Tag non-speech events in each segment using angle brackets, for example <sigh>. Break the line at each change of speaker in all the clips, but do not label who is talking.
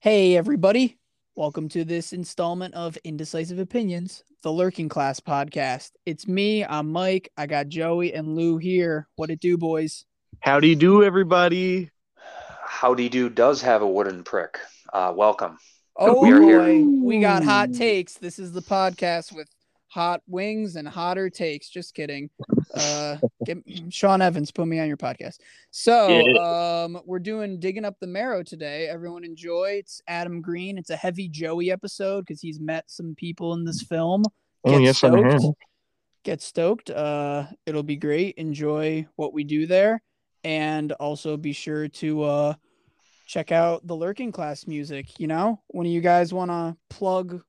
Hey, everybody. Welcome to this installment of Indecisive Opinions, the Lurking Class podcast. It's me, I'm Mike. I got Joey and Lou here. What it do, boys?
How do you do, everybody?
Howdy Do does have a wooden prick. Uh, welcome.
Oh,
we are here.
boy. We got hot takes. This is the podcast with hot wings and hotter takes. Just kidding. <laughs> Uh, get, Sean Evans, put me on your podcast. So,
Yeah.
um, we're doing digging up the marrow today. Everyone enjoy. It's Adam Green. It's a heavy Joey episode because he's met some people in this film.
Oh,
Get
yes, I have.
Get stoked. Uh, it'll be great. Enjoy what we do there, and also be sure to uh check out the lurking class music. You know, when you guys want to plug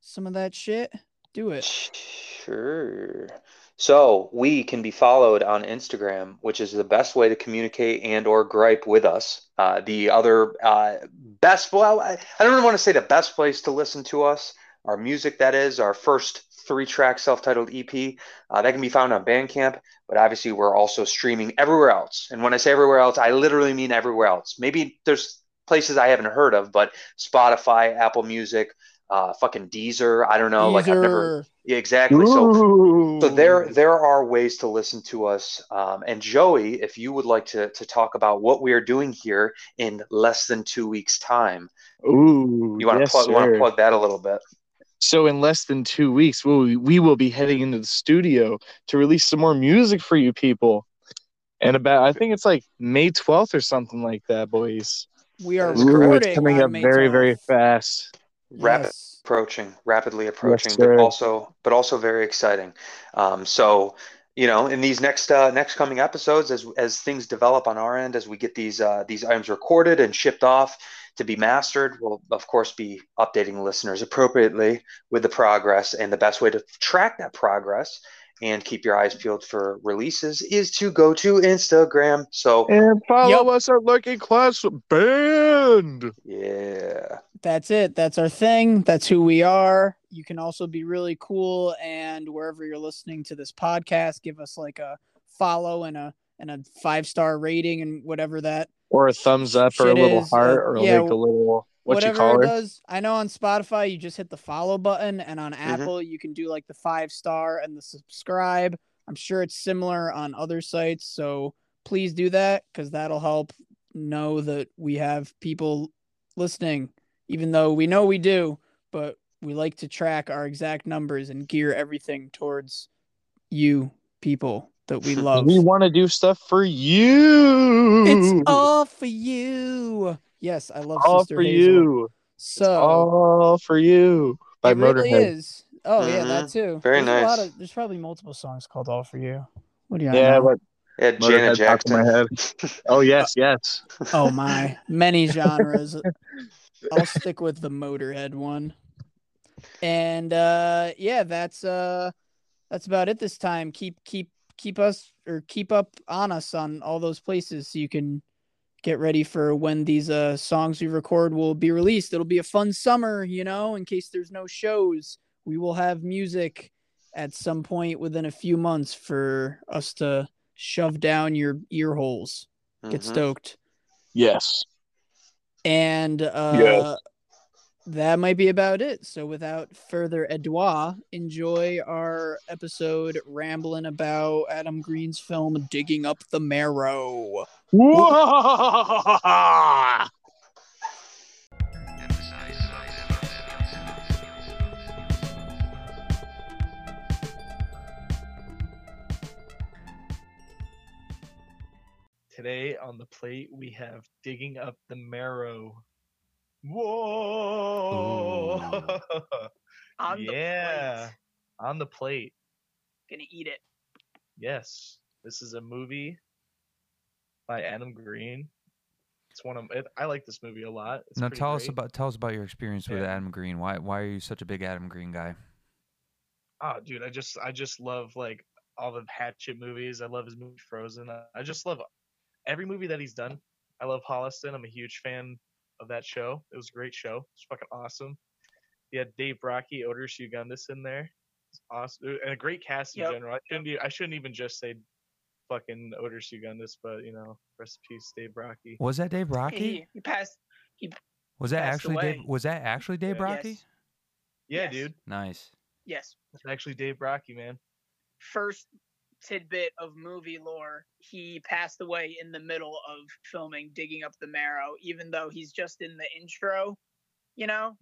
some of that shit, do it.
Sure. So we can be followed on Instagram, which is the best way to communicate and or gripe with us. Uh, the other uh, best, well, I, I don't really want to say the best place to listen to us. Our music, that is, our first three-track self-titled EP, uh, that can be found on Bandcamp. But obviously, we're also streaming everywhere else. And when I say everywhere else, I literally mean everywhere else. Maybe there's places I haven't heard of, but Spotify, Apple Music, uh, fucking Deezer. I don't know. Like I've never. Yeah, exactly. So
Ooh.
so there there are ways to listen to us. Um, and Joey, if you would like to to talk about what we are doing here in less than two weeks' time,
Ooh,
you want to
yes,
plug you want to plug that a little bit.
So in less than two weeks, we'll, we will be heading into the studio to release some more music for you people. And about, I think it's like May 12th or something like that, boys.
We are
That is
Ooh, it's coming up
May
very,
12th.
very fast.
Rapid
Yes.
approaching, rapidly approaching,
sir.
but also but also very exciting. Um, so you know, in these next uh, next coming episodes, as as things develop on our end, as we get these uh, these items recorded and shipped off to be mastered, we'll of course be updating listeners appropriately with the progress. And the best way to track that progress and keep your eyes peeled for releases is to go to Instagram. So
And follow
Yup.
us at Lurking Class Band.
yeah,
That's it. That's our thing. That's who we are. You can also be really cool and wherever you're listening to this podcast, give us like a follow and a and a five star rating and whatever that
Or a thumbs up or a little
is,
heart
uh,
or
yeah,
like a little, what
whatever it does. I know on Spotify you just hit the follow button and on
Mm-hmm.
Apple you can do like the five star and the subscribe. I'm sure it's similar on other sites, so please do that cuz that'll help know that we have people listening even though we know we do, but we like to track our exact numbers and gear everything towards you people that we <laughs> love.
We want to do stuff for you.
it's all for you. Yes, I love
all
Sister
for
Hazel.
you.
So
all for you by
it really
Motorhead.
is. Oh yeah, that
Mhm.
too.
Very
there's A lot
nice.
of, there's probably multiple songs called "All for You." What do you
Yeah,
know?
but
yeah, Janet
Motorhead popped in my
Jackson.
head. <laughs> Oh yes, yes.
Oh my, many <laughs> genres. I'll stick with the Motorhead one. And uh yeah, that's uh that's about it this time. Keep keep keep us or keep up on us on all those places so you can get ready for when these uh songs we record will be released. It'll be a fun summer, you know, in case there's no shows. We will have music at some point within a few months for us to shove down your ear holes. Get
Mhm.
stoked.
Yes.
And uh
Yes.
That might be about it. So without further ado, enjoy our episode rambling about Adam Green's film Digging Up the Marrow.
Whoa! Today on the plate we have digging up the marrow. Whoa! <laughs>
On the
yeah,
plate.
on the plate.
Gonna eat it.
Yes, this is a movie by Adam Green. It's one of it, I like this movie a lot. It's
now
pretty
tell us about tell us about your experience with
Yeah.
Adam Green. Why why are you such a big Adam Green guy?
Oh, dude, I just I just love like all the Hatchet movies. I love his movie Frozen. I, I just love every movie that he's done. I love Holliston. I'm a huge fan of that show. It was a great show. It's fucking awesome. You had Dave Brockie, Oderus Urungus in there. It's awesome and a great cast in
Yep.
general. I shouldn't e- I shouldn't even just say fucking Oderus Urungus, but you know, rest in peace, Dave Brockie.
Was that Dave Rocky?
He, he passed. He
Was that
Passed
actually
away.
Dave? Was that actually Dave
Yeah.
Brockie?
Yes.
Yeah,
Yes.
dude.
Nice.
Yes.
It's actually Dave Brockie, man.
First tidbit of movie lore: he passed away in the middle of filming "Digging Up the Marrow," even though he's just in the intro. You know?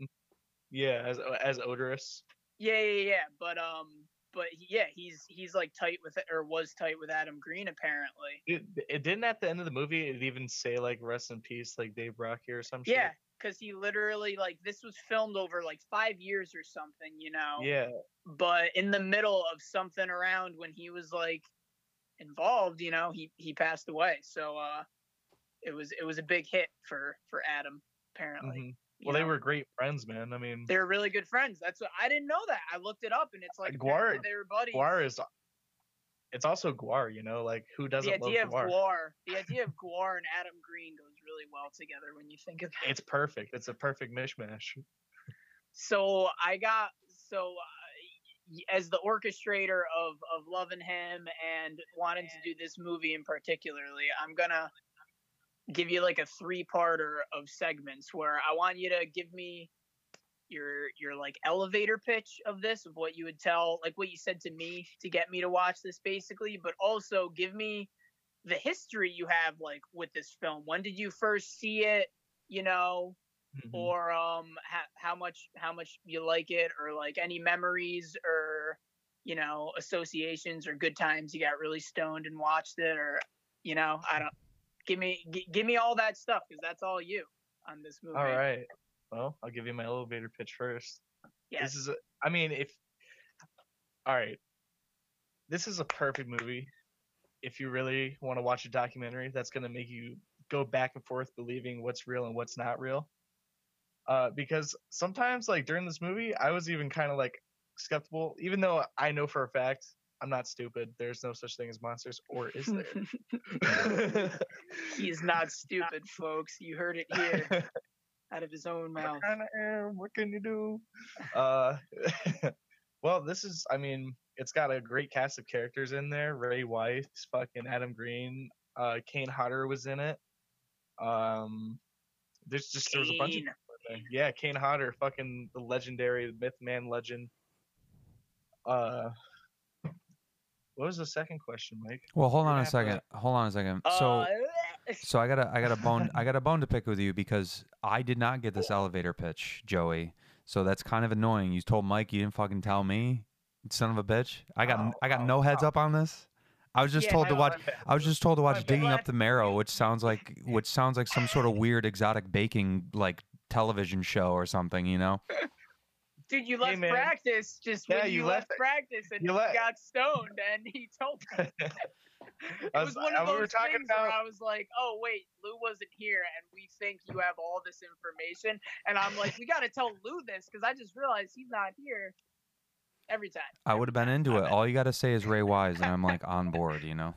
Yeah, as as Oderus.
Yeah, yeah, yeah. But um, but yeah, he's he's like tight with or was tight with Adam Green apparently.
It, it didn't at the end of the movie it even say like rest in peace like Dave Brockie or some shit.
Because he literally like this was filmed over like five years or something, you know.
Yeah.
But in the middle of something around when he was like involved, you know, he he passed away. So uh, it was it was a big hit for for Adam apparently.
mhm.
you
Well, they were great friends, man. I mean,
They're really good friends. That's what I didn't know that. I looked it up and it's like GWAR- they were buddies.
GWAR is. It's also GWAR, you know, like who doesn't
the idea
love
of
GWAR?
GWAR, the idea of GWAR and Adam Green goes really well together when you think of it.
It's perfect. It's a perfect mishmash.
So I got so uh, as the orchestrator of of loving him and wanting to do this movie in particularly, I'm gonna give you like a three parter of segments where I want you to give me your your like elevator pitch of this of what you would tell like what you said to me to get me to watch this basically but also give me the history you have like with this film when did you first see it you know
Mhm.
or um how, how much how much you like it or like any memories or you know associations or good times you got really stoned and watched it or you know i don't give me g- give me all that stuff because that's all you on this movie
All right. Well, I'll give you my elevator pitch first.
yes
This is a, I mean, if all right, this is a perfect movie. If you really want to watch a documentary, that's gonna make you go back and forth believing what's real and what's not real. Uh, because sometimes, like during this movie, I was even kind of like skeptical, even though I know for a fact I'm not stupid. There's no such thing as monsters, or is there? <laughs> <laughs>
he's not stupid folks you heard it here <laughs> out of his own mouth
I kinda am. What can you do? Uh, well, this is. I mean, it's got a great cast of characters in there. Ray Wise, fucking Adam Green, uh, Kane Hodder was in it. Um, there's just there was a bunch of people in there. Yeah, Kane Hodder, fucking the legendary myth man legend. Uh, what was the second question, Mike?
Well, hold on a
have to-
second. Hold on a second. So,
Uh, <laughs>
so I got a I got a bone I got a bone to pick with you because I did not get this elevator pitch, Joey. So that's kind of annoying. You told Mike you didn't fucking tell me, son of a bitch. I got
Oh,
I got
oh,
no heads
oh.
up on this. I was just
Yeah,
told to watch. I was just told to watch
bad.
Digging Up the Marrow, which sounds <laughs> like which sounds like some sort of weird exotic baking like television show or something. You know? <laughs>
Dude, you left
man.
practice just
Yeah,
when you,
you
left,
left-
practice and
you
you
let-
got stoned and he told <laughs> me. It was,
was-
one
I-
of
we
those
were talking
things where I was like, "Oh wait, Lou wasn't here, and we think you have all this information." And I'm like, "We got to tell Lou this because I just realized he's not here." Every time.
I would have been into it. All you got to say is Ray Wise, and I'm like on board. You know?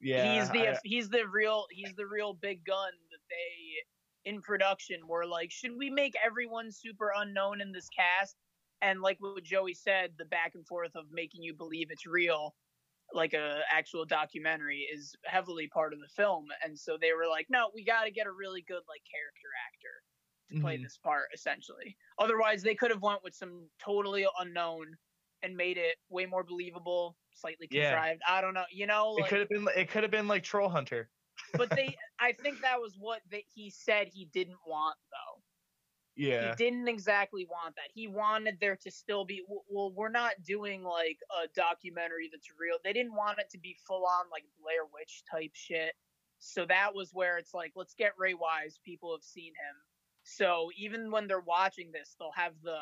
Yeah,
he's the
I-
he's the real he's the real big gun that they in production were like, should we make everyone super unknown in this cast? And like what Joey said, the back and forth of making you believe it's real, like a actual documentary, is heavily part of the film. And so they were like, no, we got to get a really good like character actor to play
Mhm.
this part, essentially. Otherwise, they could have went with some totally unknown and made it way more believable, slightly
Yeah.
contrived. I don't know, you know,
It could have been. It could have been like Troll Hunter. <laughs>
but they i think that was what they, he said he didn't want though
Yeah.
he didn't exactly want that he wanted there to still be well we're not doing like a documentary that's real they didn't want it to be full on like blair witch type shit so that was where it's like let's get ray wise people have seen him so even when they're watching this they'll have the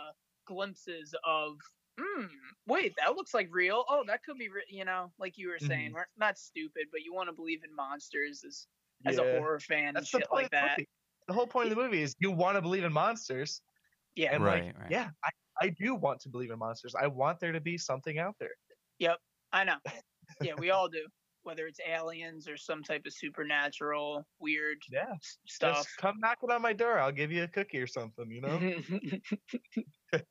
glimpses of hmm wait that looks like real oh that could be re-, you know like you were saying we're not stupid but you want to believe in monsters as as a horror fan and
That's the
shit
point
like
of the
that
movie. The whole point of the movie is you want to believe in monsters,
yeah
and
Right,
like,
right.
yeah, I, I do want to believe in monsters. I want there to be something out there. Yep.
I know. Yeah, we all do. Whether it's aliens or some type of supernatural weird
Yeah,
stuff.
Just come knocking on my door. I'll give you a cookie or something. You know. <laughs>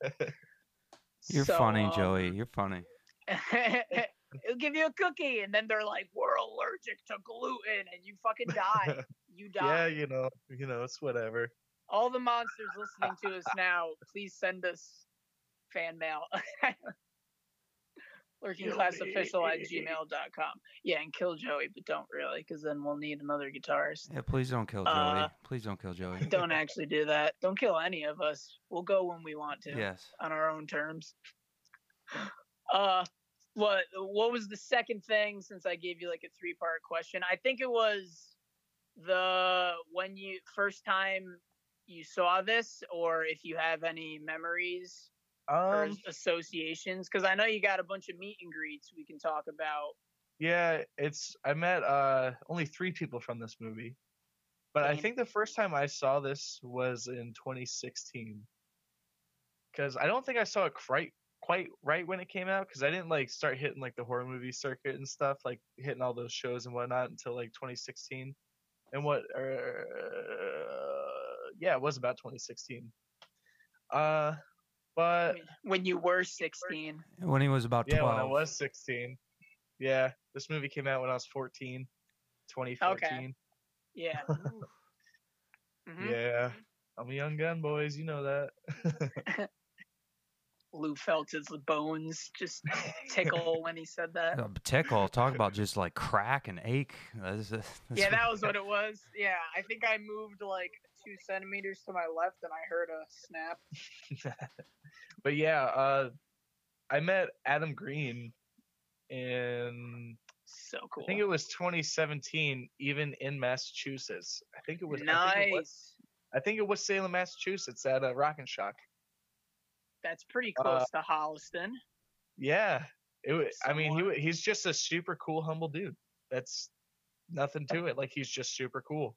You're
So,
funny,
um,
Joey. You're funny. <laughs>
It'll give you a cookie, and then they're like, "We're allergic to gluten," and you fucking die. <laughs> You die.
yeah, you know, you know, it's whatever.
all the monsters listening to us now, please send us fan mail. Lurkingclassofficial at gmail.com. Yeah, and kill Joey, but don't really, because then we'll need another guitarist.
Yeah, please don't kill Joey.
Uh,
please don't kill Joey.
Don't actually do that. Don't kill any of us. We'll go when we want to
Yes.
on our own terms. Uh, what what was the second thing? Since I gave you like a three part question, I think it was the when you first time you saw this, or if you have any memories or
Um,
associations, because I know you got a bunch of meet and greets we can talk about.
yeah, it's I met uh only three people from this movie, but I think the first time I saw this was in 2016. Because I don't think I saw it quite quite right when it came out. Because I didn't like start hitting like the horror movie circuit and stuff, like hitting all those shows and whatnot until like 2016. And what? Uh, yeah, it was about 2016. Uh, but
when you were 16.
When he was about
yeah,
12.
when I was 16. Yeah, this movie came out when I was 14, 2014.
Yeah. <laughs> Mhm.
Yeah, I'm a young gun, boys. You know that. <laughs>
Lou felt his bones just tickle <laughs> when he said that.
Uh, tickle. Talk about just like crack and ache. That's, that's
Yeah, that was what it was. Yeah, I think I moved like two centimeters to my left and I heard a snap. <laughs>
but yeah, uh, I met Adam Green in
So cool.
I think it was 2017, even in Massachusetts. I think it was. I think it was,
nice.
I think it was Salem, Massachusetts, at uh, Rock and Shock.
That's pretty
Uh,
close to Holliston.
Yeah, it. Was, I mean, he he's just a super cool, humble dude. That's nothing to it. Like he's just super cool.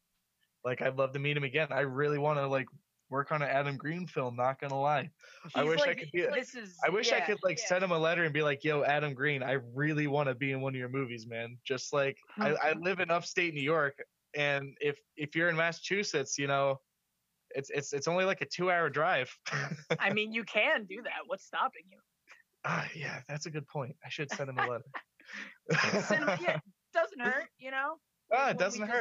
Like I'd love to meet him again. I really want to like work on an Adam Green film. Not gonna lie. I
He's
wish I could be-
This is.
I wish I could like
yeah.
send him a letter and be like, "Yo, Adam Green, I really want to be in one of your movies, man." Just like I, I live in upstate New York, and if if you're in Massachusetts, you know, it's it's it's only like a two hour drive.
I mean, you <laughs> can do that. What's stopping you?
ah, yeah, that's a good point. I should send him a letter. <laughs>
Send him, yeah, <laughs> doesn't hurt, you know.
ah, it doesn't
just-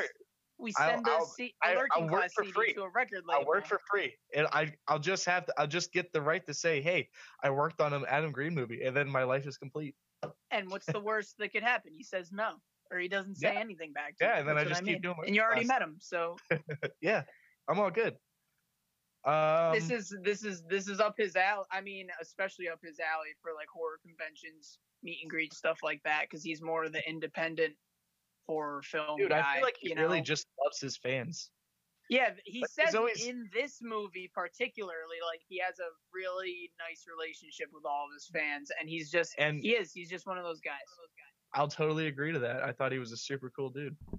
We
I'll-
send a
I'll-
C-
I-
a lurking class
for
CD
free.
to a record label.
I'll work for free, and I I'll just have to I'll just get the right to say, "Hey, I worked on an Adam Green movie," and then my life is complete.
And what's the worst that could happen? He says no, or he doesn't say
Yeah.
anything back to
Yeah,
you.
and then
That's
I just keep
mean.
doing my
And you already
class.
met him, so <laughs>
yeah, I'm all good. Um,
this is this is this is up his alley. I mean, especially up his alley for like horror conventions, meet and greet stuff like that, because he's more of the independent horror film
dude.
guy.
I feel like he
you
really
know?
just loves his fans.
Yeah, he
Like,
says
always-
in this movie particularly, like he has a really nice relationship with all of his fans, and he's just
And
he is he's just one of those guys.
I'll totally agree to that. I thought he was a super cool dude. It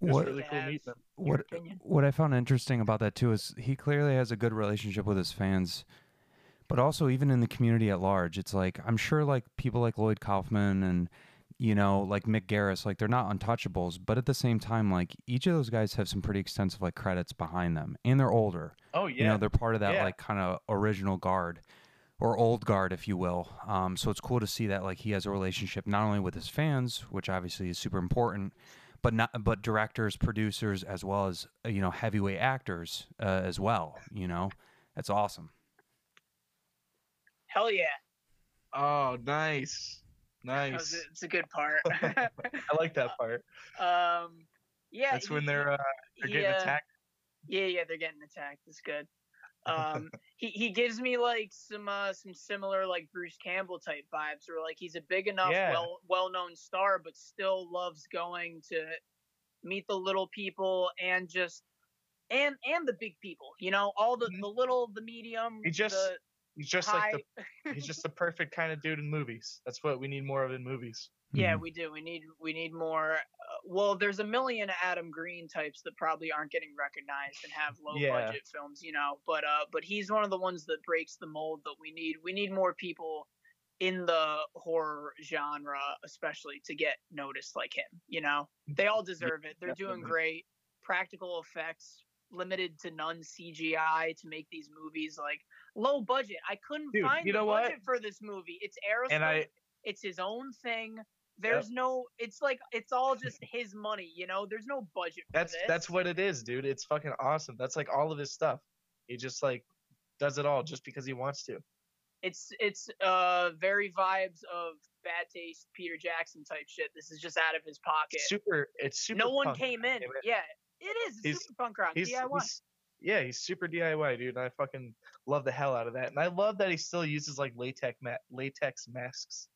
was
What
really cool meeting him.
what what I found interesting about that too is he clearly has a good relationship with his fans, but also even in the community at large. It's like I'm sure like people like Lloyd Kaufman and you know like Mick Garris, like they're not untouchables, but at the same time, like each of those guys have some pretty extensive like credits behind them, and they're older.
Oh yeah,
You know, they're part of that
Yeah.
like kind of original guard or old guard, if you will. Um, so it's cool to see that like he has a relationship not only with his fans, which obviously is super important, but not but directors, producers, as well as uh, you know heavyweight actors uh, as well. You know, that's awesome.
Hell yeah,
oh nice,
That was
nice.
it's a good part. <laughs>
I like that part. <laughs>
um, yeah,
That's when they're uh, they're getting
yeah.
attacked.
Yeah, yeah, they're getting attacked. It's good. <laughs> Um, he he gives me like some uh some similar like Bruce Campbell type vibes, where like he's a big enough,
Yeah.
well well known star, but still loves going to meet the little people and just and and the big people. You know, all the
Mhm.
the little, the medium,
He just
the
He's just
high.
like the <laughs> he's just the perfect kind of dude in movies. That's what we need more of in movies.
Yeah,
Mhm.
we do. We need we need more. Uh, well, there's a million Adam Green types that probably aren't getting recognized and have low
Yeah.
budget films, you know. But uh, but he's one of the ones that breaks the mold that we need. We need more people in the horror genre, especially to get noticed like him. You know, they all deserve it. They're doing great. Practical effects, limited to none CGI to make these movies like low budget. I couldn't
Dude,
find
you
the
know what?
budget for this movie. It's Aerosmith.
And I
It's his own thing. There's no. It's like it's all just his money. You know. There's no budget. For
that's
this.
that's what it is, dude. It's fucking awesome. That's like all of his stuff. He just like does it all just because he wants to.
It's it's uh very vibes of bad taste Peter Jackson type shit. This is just out of his pocket.
Super. It's super.
no one came in.
damn it.
Yeah, it is. It's
He's-
super punk rock.
He's,
DIY.
he's yeah, he's super DIY, dude. And I fucking love the hell out of that. And I love that he still uses like latex ma- latex masks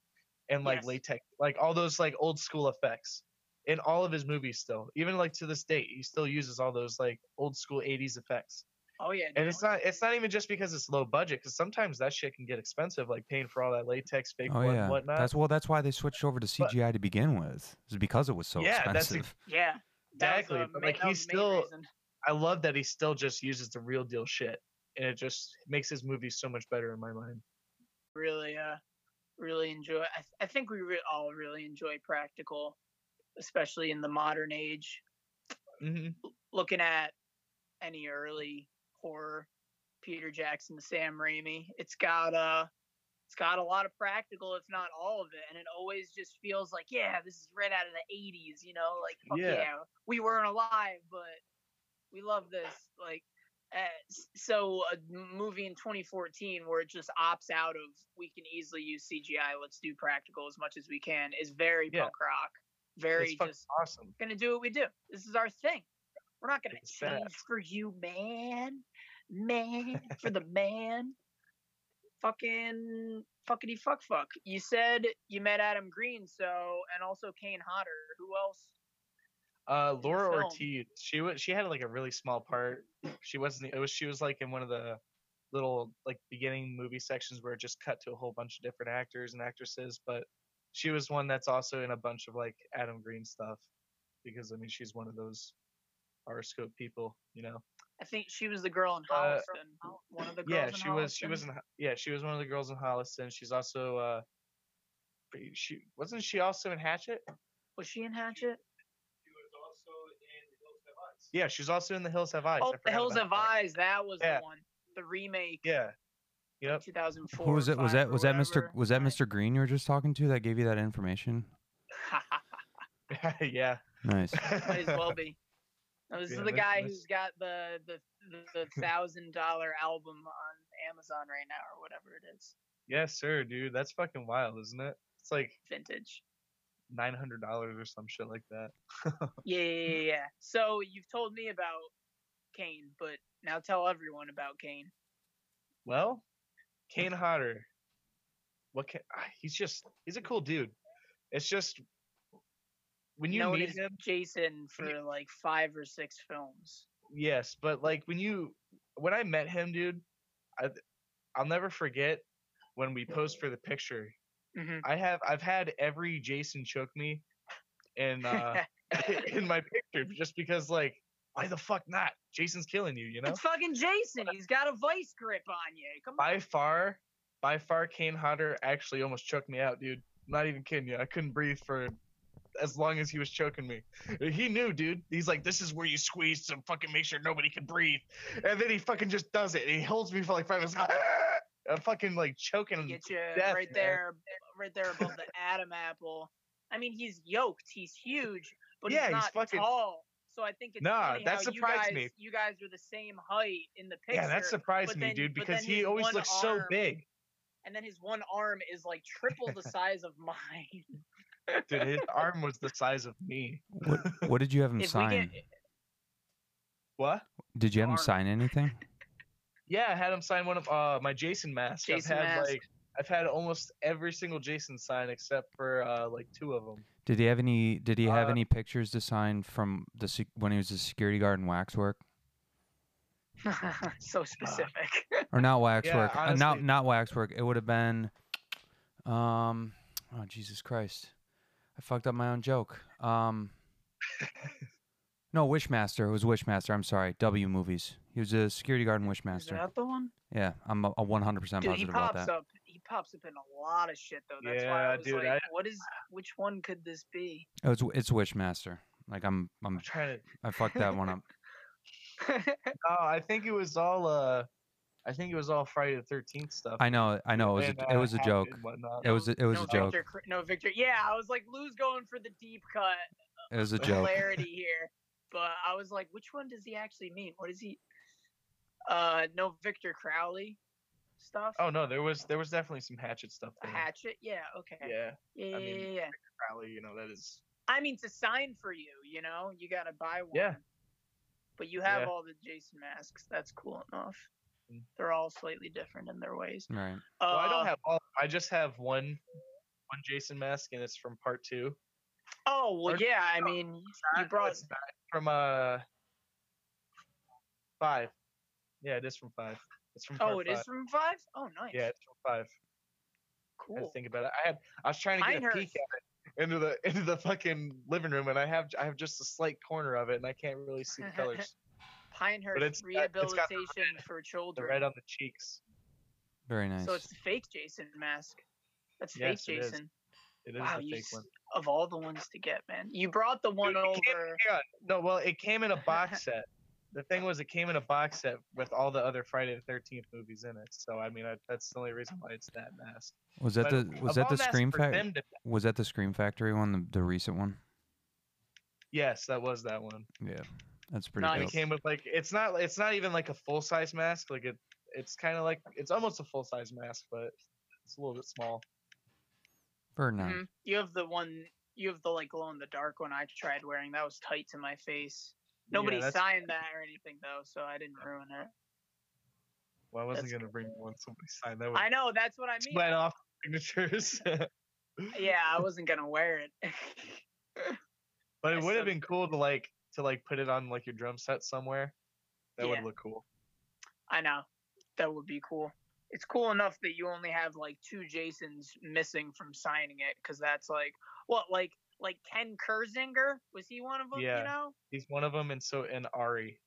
and like
Yes.
latex like all those like old school effects in all of his movies still. Even like to this date, he still uses all those like old school 80s effects.
oh yeah.
And it's not it's not even just because it's low budget cuz sometimes that shit can get expensive like paying for all that latex fake
Oh
blood
yeah,
and whatnot.
that's well. That's why they switched over to
But-
CGI to begin with. Is because it was so
Yeah, that's
expensive.
yeah. That was
Exactly,
the
but, like,
that
he's
was the
still-
reason.
I love that he still just uses the real deal shit. And it just makes his movies so much better in my mind.
really uh really enjoy i, th- I think we re- all really enjoy practical especially in the modern age
hmm
looking at any early horror peter jackson sam raimi it's got uh it's got a lot of practical if not all of it and it always just feels like yeah this is right out of the 80s you know like
Yeah.
yeah we weren't alive but we love this like uh, so a movie in 2014 where it just opts out of we can easily use CGI, let's do practical as much as we can is very
Yeah.
punk rock, very
It's
just
awesome.
gonna do what we do. This is our thing. We're not gonna
It's
change
bad.
for you, man, man, for the man. Fucking fuckity fuck fuck. You said you met Adam Green, so and also Kane Hodder. Who else?
Uh, Laura
film.
Ortiz. She was. She had like a really small part. She wasn't. It was. She was like in one of the little like beginning movie sections where it just cut to a whole bunch of different actors and actresses. But she was one that's also in a bunch of like Adam Green stuff because I mean she's one of those horoscope people. You know.
I think she was the girl in
Uh,
Holliston. one of the girls.
Yeah, she was. She was in. Yeah, she was one of the girls in Holliston. She's also. uh She wasn't she also in Hatchet?
Was she in Hatchet?
Yeah, she's also in The Hills Have Eyes.
Oh, The Hills Have
that.
Eyes. That was
Yeah.
the one. The remake.
Yeah. Yep.
2004.
Who was it? Was that was that Mr. Was that Mr. Green you were just talking to that gave you that information? <laughs>
yeah.
Nice. <laughs>
Might as well be. No, this
Yeah,
is the guy
this-
who's got the the the, the <laughs> thousand dollar album on Amazon right now or whatever it is.
Yes, sir, dude. That's fucking wild, isn't it? It's like
Vintage.
Nine hundred dollars or some shit like that. <laughs>
Yeah, yeah, yeah, yeah. So you've told me about Kane, but now tell everyone about Kane.
Well, Kane <laughs> Hodder. What can ah, he's just he's a cool dude. It's just when you
Known
meet him,
Jason for like five or six films.
yes, but like when you when I met him, dude, I I'll never forget when we posed for the picture.
Hmm
I have I've had every Jason choke me in uh <laughs> <laughs> in my picture just because like why the fuck not? Jason's killing you, you know?
It's fucking Jason. He's got a vice grip on you. Come on.
by far, by far, Kane Hodder actually almost choked me out, dude. I'm not even kidding you. I couldn't breathe for as long as he was choking me. He knew, dude. He's like, this is where you squeeze to fucking make sure nobody can breathe. And then he fucking just does it. And he holds me for like five minutes. <laughs> I'm fucking like choking. him.
Get you
death,
right
man.
there, right there above the Adam apple. I mean, he's yoked. He's huge, but
Yeah,
he's
he's
not
fucking-
tall. So I think it's
Nah,
funny
that
how
surprised
you guys,
me.
You guys are the same height in the picture.
Yeah, that surprised
but
me, dude, because he always
one
looks so big.
And then his one arm is like triple the size of mine.
Dude, his <laughs> arm was the size of me.
What What did you have him
If
sign?
get,
What?
Did you have him sign anything?
Yeah, I had him sign one of uh my Jason masks.
Jason
I've had
mask.
like I've had almost every single Jason sign except for uh like two of them.
Did he have any? Did he have
Uh,
any pictures to sign from the when he was a security guard in waxwork <laughs>
so specific.
or not waxwork? uh, not
honestly-
not waxwork. It would have been. Um. Oh Jesus Christ! I fucked up my own joke. Um. <laughs> No, Wishmaster. It was Wishmaster. I'm sorry. W movies. He was a security guard in Wishmaster.
Is that the one?
Yeah, I'm a, a 100%
Dude, he
positive about
pops
that.
up. He pops up in a lot of shit though. That's why
Yeah,
I was
dude,
like,
I-
"What is? Which one could this be?"
It was, it's Wishmaster. Like I'm, I'm,
I'm trying to
I fucked that one up. <laughs>
Oh, I think it was all uh I think it was all Friday the thirteenth stuff.
I know, I know. It was,
and,
a, it
uh,
was a joke. It was, a, it was
no
a joke.
Victor, no Victor. Yeah, I was like, Lou's going for the deep cut
It was a <laughs> joke.
Clarity here, but I was like, which one does he actually mean? What is he? Uh, no Victor Crowley stuff.
Oh no, there was there was definitely some Hatchet stuff. There.
Hatchet. Yeah. Okay.
Yeah,
Yeah.
I mean-
yeah, yeah.
probably. You know that is.
I mean, to sign for you, you know, you gotta buy one.
Yeah.
But you have
Yeah.
all the Jason masks. That's cool enough.
Mm.
They're all slightly different in their ways.
Right.
Well, I
Uh,
don't have all. I just have one, one Jason mask, and it's from part two.
Oh well,
Or-
yeah. I mean, you brought.
from uh five. Yeah, it is from five. It's from.
Oh,
part
it is
five.
from five. Oh, nice.
Yeah, it's from five. Cool. I had to think about it. I had. I was trying to get a peek at it into the <laughs> into the fucking living room, and I have I have just a slight corner of it, and I can't really see the <laughs> colors.
Pinehurst
it's got- it's got the
rehabilitation for
the
children.
red on the cheeks.
Very nice.
So it's the fake Jason mask. That's
Yes,
fake
it is.
Jason.
It is
Wow,
the
you
fake
s-
one.
of all the ones to get, man. You brought the one
Dude, it came-
over.
hang. No, well, it came in a box <laughs> set. The thing was, it came in a box set with all the other Friday the Thirteenth movies in it. So I mean, I, that's the only reason why it's that mask.
was that
But
the was that the Scream Factory?
to-
Was that the Scream Factory one, the, the recent one?
Yes, that was that one.
Yeah, that's pretty
Nice.
And
dope.
it came with like it's not it's not even like a full size mask. Like it it's kind of like it's almost a full size mask, but it's a little bit small.
Very nice.
Mhm. You have the one. You have the like glow in the dark one I tried wearing. That was tight to my face. Nobody
yeah,
signed that or anything though, so I didn't ruin it.
Well, I wasn't
that's-
gonna bring one. Somebody signed that.
I know that's what I mean.
went off signatures. <laughs>
Yeah, I wasn't gonna wear it. <laughs>
but it would have been cool to like to like put it on like your drum set somewhere. That
Yeah.
would look cool.
I know. That would be cool. It's cool enough that you only have like two Jasons missing from signing it because that's like what like like Ken Kirzinger was he one of them?
Yeah.
You know.
He's one of them, and so and Ari.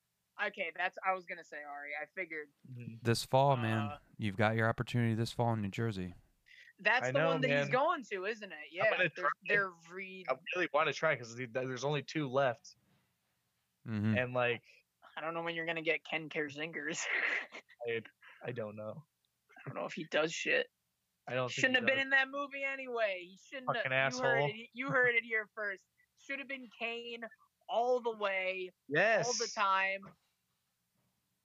Okay, that's I was gonna say Ari. I figured
Mhm.
This fall, man,
Uh,
you've got your opportunity this fall in New Jersey.
that's
I
the
know,
one that he's going to, isn't it? Yeah. They're, they're re.
I really want to try because there's only two left,
hmm
and like
I don't know when you're gonna get Ken Kirzingers. <laughs>
I don't know.
I don't know if he does shit.
I don't
Shouldn't
he
have been in that movie anyway. He shouldn't
Fucking
have. You heard, it, you heard it here first. Should have been Kane all the way,
Yes.
all the time.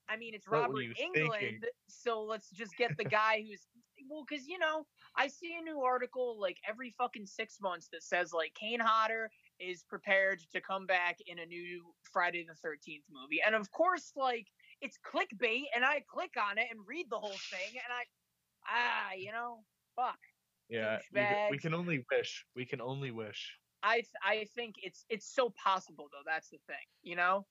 I mean, it's
What
Robert Englund,
thinking?
so let's just get the guy who's well, because you know, I see a new article like every fucking six months that says like Kane Hodder is prepared to come back in a new Friday the Thirteenth movie, and of course, like it's clickbait, and I click on it and read the whole thing, and I, ah, you know, fuck.
Yeah. We can only wish. We can only wish.
I th- I think it's it's so possible though. That's the thing, you know.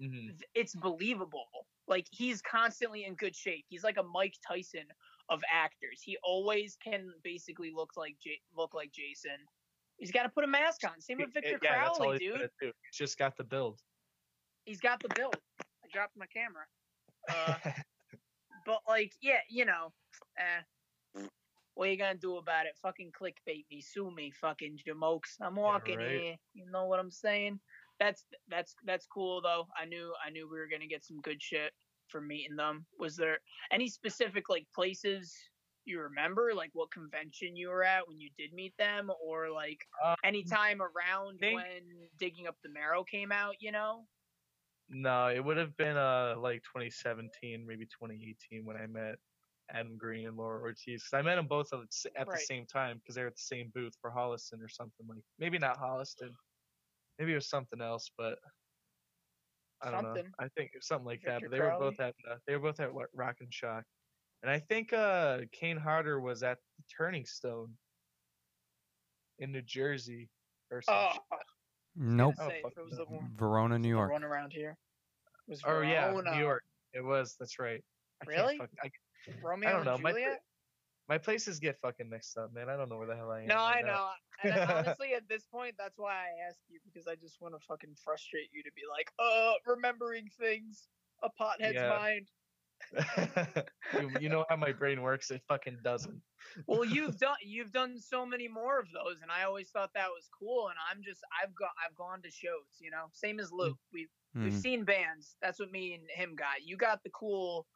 hmm
It's believable. Like he's constantly in good shape. He's like a Mike Tyson of actors. He always can basically look like J- look like Jason. He's got to put a mask on. Same with Victor
yeah, that's all
Crowley,
he's
dude.
He's just got the build.
He's got the build. I dropped my camera. Uh, <laughs> but like, yeah, you know, eh. What you gonna do about it? Fucking clickbait me, sue me, fucking jamokes. I'm walking
right.
here. You know what I'm saying? That's that's that's cool though. I knew I knew we were gonna get some good shit for meeting them. Was there any specific like places you remember, like what convention you were at when you did meet them, or like
Um,
any time around
think-
when digging up the marrow came out? You know?
no, it would have been uh like 2017, maybe 2018 when I met Adam Green and Laura Ortiz. 'Cause I met them both at, the s- at the
Right.
same time because they were at the same booth for Holliston or something like. Maybe not Holliston. Maybe it was something else, but I don't know. I think it was something like that. But they were both at uh, they were both at Wa- Rock and Shock, and I think uh Kane Hodder was at the Turning Stone in New Jersey or
Oh,
something.
Nope.
Oh, fuck
it was
no.
the one.
Verona, New
the
York.
one around here. It was
Oh yeah, New York. It was. That's right. I can't
Really?
fuck- I,
Romeo
I don't know.
and
My,
Juliet?
my places get fucking mixed up, man. I don't know where the hell I am.
No, I
right
know. And I- <laughs> honestly, at this point, that's why I ask you because I just want to fucking frustrate you to be like, uh, remembering things, a pothead's
Yeah.
mind. <laughs>
you, you know how my brain works. It fucking doesn't.
Well, <laughs> you've done you've done so many more of those, and I always thought that was cool. And I'm just I've got I've gone to shows, you know, same as Luke. We've we've
Mhm.
seen bands. That's what me and him got. You got the cool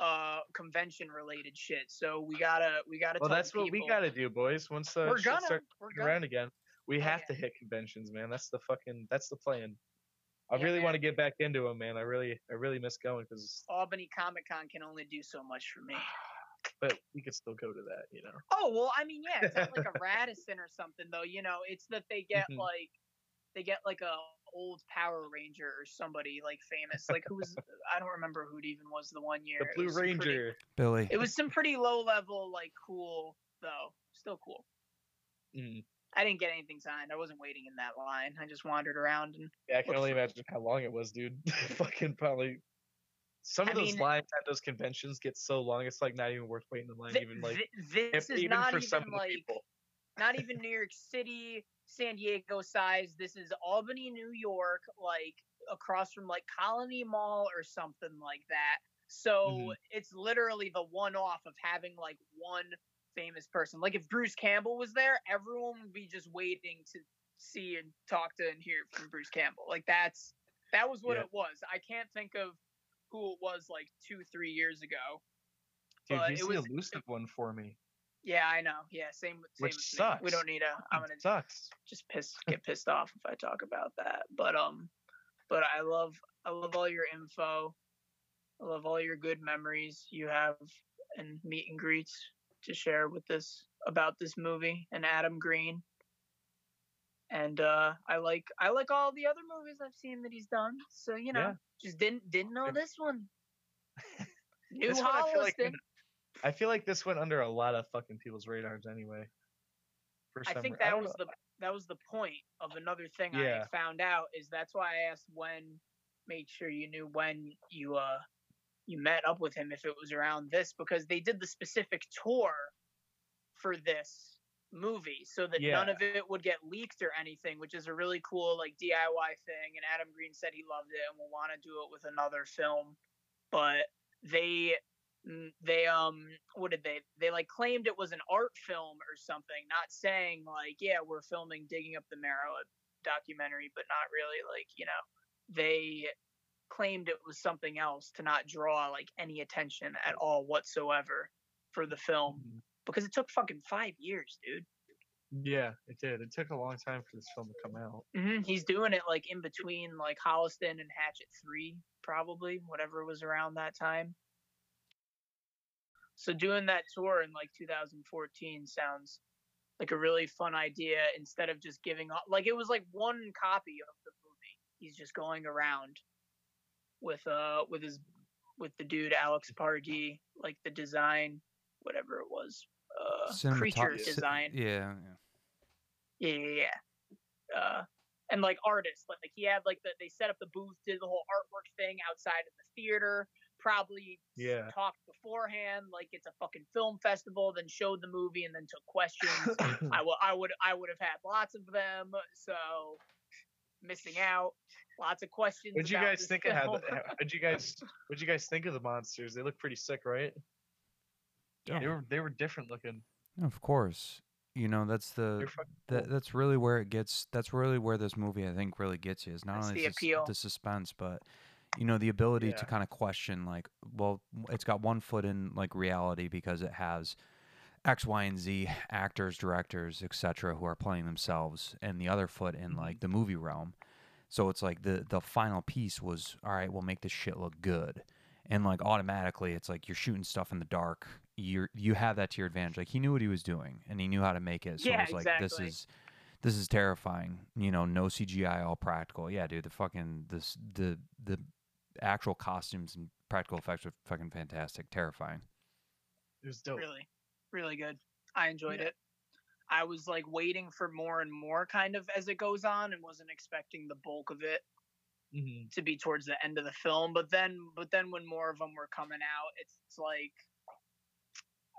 uh convention related shit. So we gotta we gotta.
Well, that's what we gotta do, boys. Once the
We're
shit
gonna
starts
we're gonna.
around again, we
Oh,
have
yeah.
to hit conventions, man. That's the fucking. That's the plan. I
Yeah,
really want to get back into them, man. I really, I really miss going because,
Albany Comic Con can only do so much for me. <sighs>
but we could still go to that, you know.
Oh well, I mean, yeah, it's at like a <laughs> Radisson or something, though. You know, it's that they get
Mhm.
like they get like a old Power Ranger or somebody like famous. Like who was <laughs> I don't remember who it even was the one year.
The Blue
was some pretty-
Ranger.
Billy.
it was some pretty low level, like cool though. Still cool.
Mm.
I didn't get anything signed. I wasn't waiting in that line. I just wandered around and
Yeah, I can only imagine how long it was, dude. <laughs> Fucking probably. Some of
I
those
mean-
lines at those conventions get so long, it's like not even worth waiting in line.
thi-
even like
thi- this
if-
is
even
not
for some
even
of
like
people.
not even New York City, San Diego size. This is Albany, New York, like across from like Colony Mall or something like that. So
Mhm.
it's literally the one off of having like one famous person. Like if Bruce Campbell was there, everyone would be just waiting to see and talk to and hear from Bruce Campbell. Like that's that was what
Yeah.
it was. I can't think of who it was like two, three years ago.
Dude,
but it
the
was-
elusive one for me,
Yeah, I know. Yeah, same. with- Same
which
with me. We don't need a. I'm gonna
sucks.
just piss <laughs> get pissed off if I talk about that. But um, but I love I love all your info. I love all your good memories you have and meet and greets to share with this about this movie and Adam Green. And uh, I like I like all the other movies I've seen that he's done. So you know,
Yeah.
just didn't didn't know this one. <laughs> New
This one I feel like
Holliston.
went- I feel like this went under a lot of fucking people's radars anyway.
I think
re- I
that was
know.
the that was the point of another thing
Yeah.
I found out is that's why I asked when made sure you knew when you uh you met up with him if it was around this because they did the specific tour for this movie so that none of it would get leaked or anything which is a really cool like DIY thing and Adam Green said he loved it and will want to do it with another film but they they um what did they they like claimed it was an art film or something not saying like yeah we're filming digging up the marrow a documentary but not really like you know they claimed it was something else to not draw like any attention at all whatsoever for the film
Mhm.
because it took fucking five years dude
Yeah, it did. It took a long time for this film to come out.
hmm he's doing it like in between like holliston and hatchet 3 probably whatever was around that time so doing that tour in like 2014 sounds like a really fun idea instead of just giving up like it was like one copy of the movie he's just going around with uh with his with the dude alex pardee like the design whatever it was uh
Cinematog-
creature design
Yeah, yeah.
yeah, yeah, yeah. Uh, and like artists, like he had like the they set up the booth, did the whole artwork thing outside of the theater. Probably
Yeah.
talked beforehand, like it's a fucking film festival. Then showed the movie and then took questions. I <coughs> would, I would, I would have had lots of them. So missing out, lots of questions.
What'd you
about
guys
this
think of how?
film.
The, what'd you guys? What'd you guys think of the monsters? They look pretty sick, right?
Yeah.
They were they were different looking.
Of course. You know, that's the that that's really where it gets that's really where this movie I think really gets you is not
That's
only
the
sus-
appeal.
the suspense but you know the ability to kind of question like well it's got one foot in like reality because it has X, Y, and Z <sighs> actors, directors, etc., who are playing themselves, and the other foot in
Mhm.
like the movie realm. So it's like the the final piece was all right. We'll make this shit look good, and like automatically, it's like you're shooting stuff in the dark. You you have that to your advantage. Like he knew what he was doing, and he knew how to make it. So
Yeah,
it was like this is this is terrifying. You know, no CGI, all practical. Yeah, dude, the fucking this the the actual costumes and practical effects are fucking fantastic, terrifying.
It was dope.
really, really good. I enjoyed
Yeah.
it. I was like waiting for more and more kind of as it goes on and wasn't expecting the bulk of it
hmm
to be towards the end of the film but then but then when more of them were coming out it's, it's like